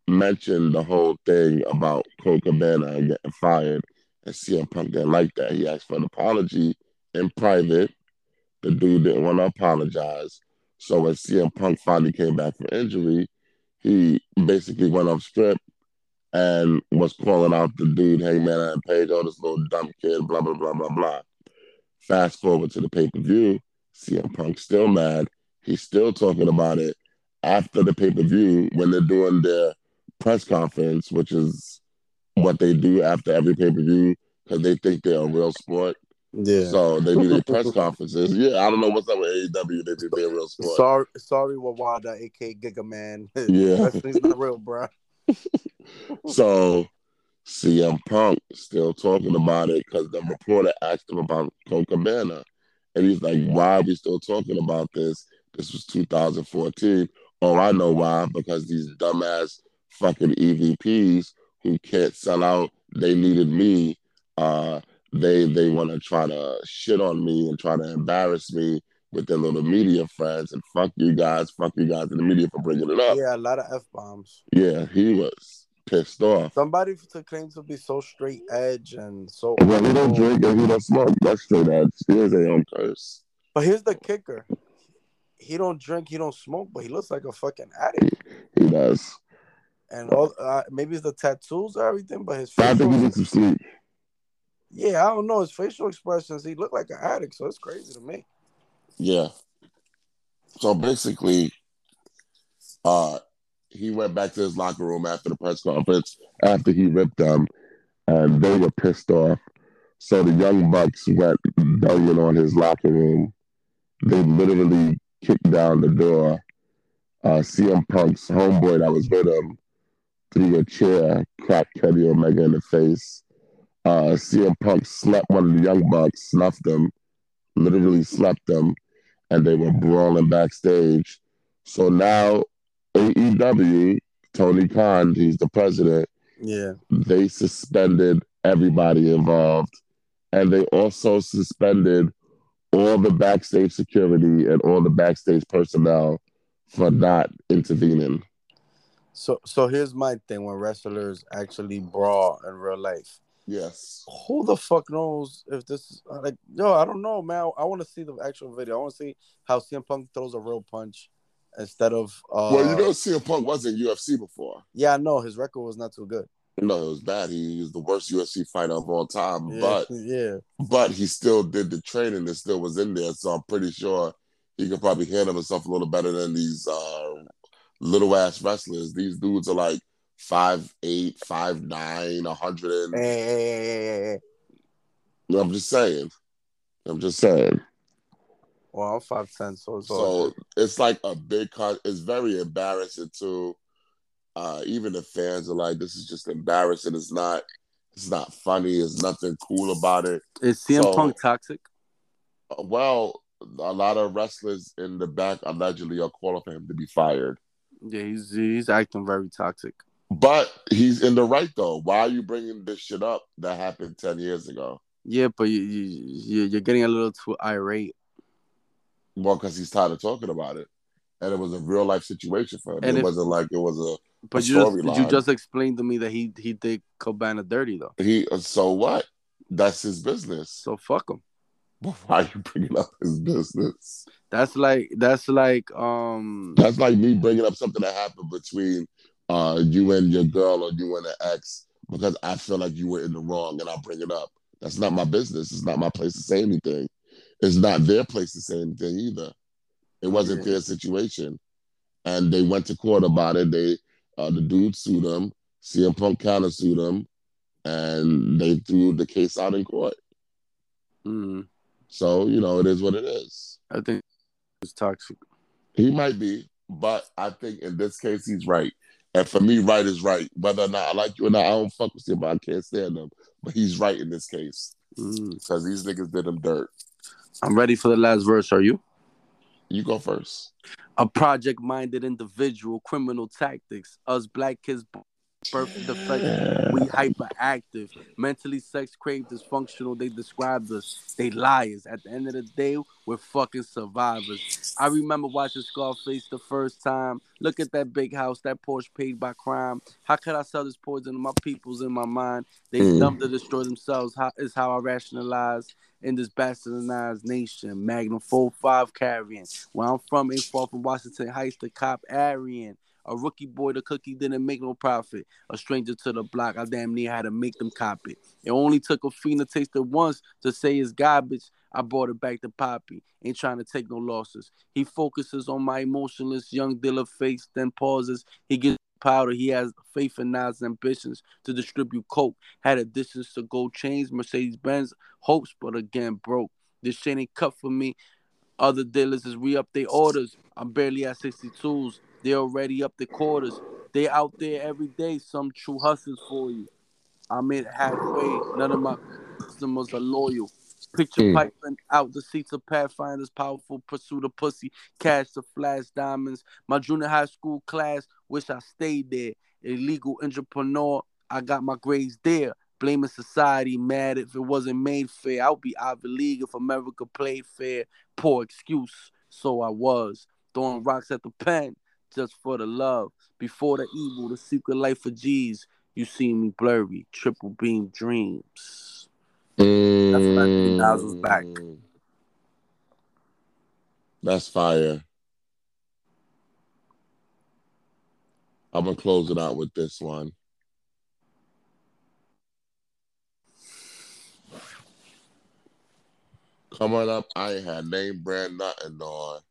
mentioned the whole thing about Colt Cabana and getting fired. And CM Punk didn't like that. He asked for an apology in private. The dude didn't want to apologize. So when CM Punk finally came back from injury, he basically went off script and was calling out the dude, hey man, I paid all this little dumb kid, blah, blah, blah, blah, blah. Fast forward to the pay per view, CM Punk still mad. He's still talking about it after the pay per view when they're doing their press conference, which is what they do after every pay per view because they think they're a real sport. Yeah. So they do their press conferences. Yeah, I don't know what's up with AEW. They think they're real sport. Sorry, sorry, Wawada, aka Giga Man. Yeah. Wrestling's not real, bro. So CM Punk still talking about it because the reporter asked him about Colt Cabana. And he's like, why are we still talking about this? This was 2014. Oh, I know why. Because these dumbass fucking EVPs who can't sell out, they needed me. Uh, they they want to try to shit on me and try to embarrass me with their little media friends. And fuck you guys, fuck you guys in the media for bringing it up. Yeah, a lot of f bombs. Yeah, he was pissed off. Somebody to claim to be so straight edge and so. Well, he don't drink and he don't smoke. That's straight edge. He has a own curse. But here's the kicker: he don't drink, he don't smoke, but he looks like a fucking addict. He does. And all uh, maybe it's the tattoos or everything, but his I think he needs some sleep. yeah, I don't know his facial expressions. He looked like an addict, so it's crazy to me. Yeah. So basically, uh, he went back to his locker room after the press conference after he ripped them, and they were pissed off. So the young bucks went banging on his locker room. They literally kicked down the door. Uh, CM Punk's homeboy that was with him threw a chair, cracked Kenny Omega in the face. Uh, CM Punk slapped one of the young bucks, snuffed them, literally slapped them, and they were brawling backstage. So now AEW, Tony Khan, he's the president, Yeah, they suspended everybody involved. And they also suspended all the backstage security and all the backstage personnel for not intervening. So so here's my thing: when wrestlers actually brawl in real life, Yes. who the fuck knows if this is like yo? I don't know, man. I want to see the actual video. I want to see how CM Punk throws a real punch instead of. Uh, well, you know, CM Punk was in UFC before. yeah, I know his record was not too good. No, it was bad. He was the worst UFC fighter of all time, Yeah, but yeah, but he still did the training and still was in there. So I'm pretty sure he could probably handle himself a little better than these uh, little ass wrestlers. These dudes are like five eight, five nine, a hundred and. Hey, hey, hey, hey, hey, hey. I'm just saying. I'm just saying. Well, I'm five ten, so it's all So it's like a big con. It's very embarrassing too. Uh, even the fans are like, "This is just embarrassing. It's not. It's not funny. There's nothing cool about it." Is CM So- Punk toxic? Uh, Well, a lot of wrestlers in the back allegedly are calling for him to be fired. Yeah, he's he's acting very toxic. But he's in the right though. Why are you bringing this shit up that happened ten years ago? Yeah, but you, you you're getting a little too irate. Well, because he's tired of talking about it, and it was a real life situation for him. And it if- wasn't like it was a But A you just, you just explained to me that he he did Cabana dirty though. he. So what? That's his business. So fuck him. But why are you bringing up his business? That's like that's like um That's like me bringing up something that happened between uh, you and your girl or you and an ex because I feel like you were in the wrong and I'll bring it up. That's not my business. It's not my place to say anything. It's not their place to say anything either. It wasn't their situation. And they went to court about it. They uh, the dude sued them. CM Punk counter sued them, and they threw the case out in court. mm, So you know it is what it is. I think it's toxic. He might be, but I think in this case he's right. And for me, right is right. Whether or not I like you or not, I don't fuck with him, but I can't stand him. But he's right in this case. Mm. because these niggas did him dirt. I'm ready for the last verse. Are you? You go first. A project minded individual, criminal tactics. Us black kids, birth we hyperactive. Mentally sex craved, dysfunctional. They described us. They liars. At the end of the day, we're fucking survivors. I remember watching Scarface the first time. Look at that big house, that Porsche paid by crime. How could I sell this poison to my peoples in my mind? They Mm. dumb to destroy themselves. How is how I rationalize in this bastardized nation. Magnum 4-5 carrying. Where I'm from ain't far from Washington Heights, the cop Aryan. A rookie boy, the cookie didn't make no profit. A stranger to the block, I damn near had to make them cop it. It only took a fiend to taste it once to say it's garbage. I brought it back to Poppy. Ain't trying to take no losses. He focuses on my emotionless young dealer face, then pauses. He gets powder. He has faith in Nas' ambitions to distribute coke. Had additions to gold chains, Mercedes Benz hopes, but again broke. This shit ain't cut for me. Other dealers is re up their orders. I'm barely at 62s. They already up the quarters. They out there every day. Some true hustlers for you. I'm in halfway. None of my customers are loyal. Picture Mm. piping out the seats of Pathfinders, powerful pursuit of pussy, cash to flash diamonds. My junior high school class, wish I stayed there. Illegal entrepreneur, I got my grades there. Blaming society, mad if it wasn't made fair. I'll be Ivy League if America played fair. Poor excuse, so I was. Throwing rocks at the pen just for the love. Before the evil, the secret life of G's. You see me blurry, triple beam dreams. That's knew Nas was back. Mm. That's fire. I'm gonna close it out with this one. Coming up, I had name brand nothing on.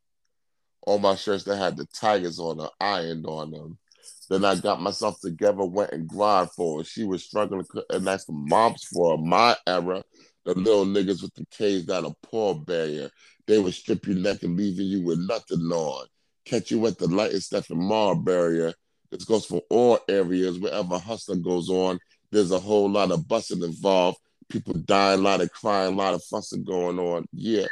All my shirts that had the tigers on them, ironed on them. Then I got myself together, went and grind for her. She was struggling, and that's the moms for her. My era, the little niggas with the K's that a poor barrier. They would strip you naked, leaving you with nothing on. Catch you at the light and step in mall barrier. This goes for all areas. Wherever hustling goes on, there's a whole lot of busting involved. People dying, a lot of crying, a lot of fussing going on. Yeah.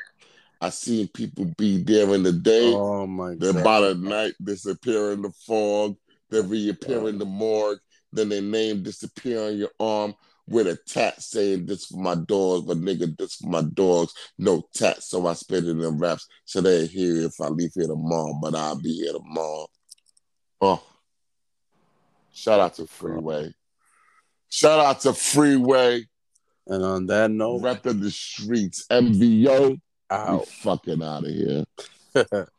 I seen people be there in the day. Oh my god. by the night, disappear in the fog. They reappear in the morgue. Then their name disappear on your arm with a tat saying this for my dogs, but nigga, this for my dogs. No tat, so I spit it in raps. So they hear if I leave here tomorrow, but I'll be here tomorrow. Oh, shout out to Freeway. Shout out to Freeway. And on that note, Rep of the streets, MVO. Out. fucking out of here.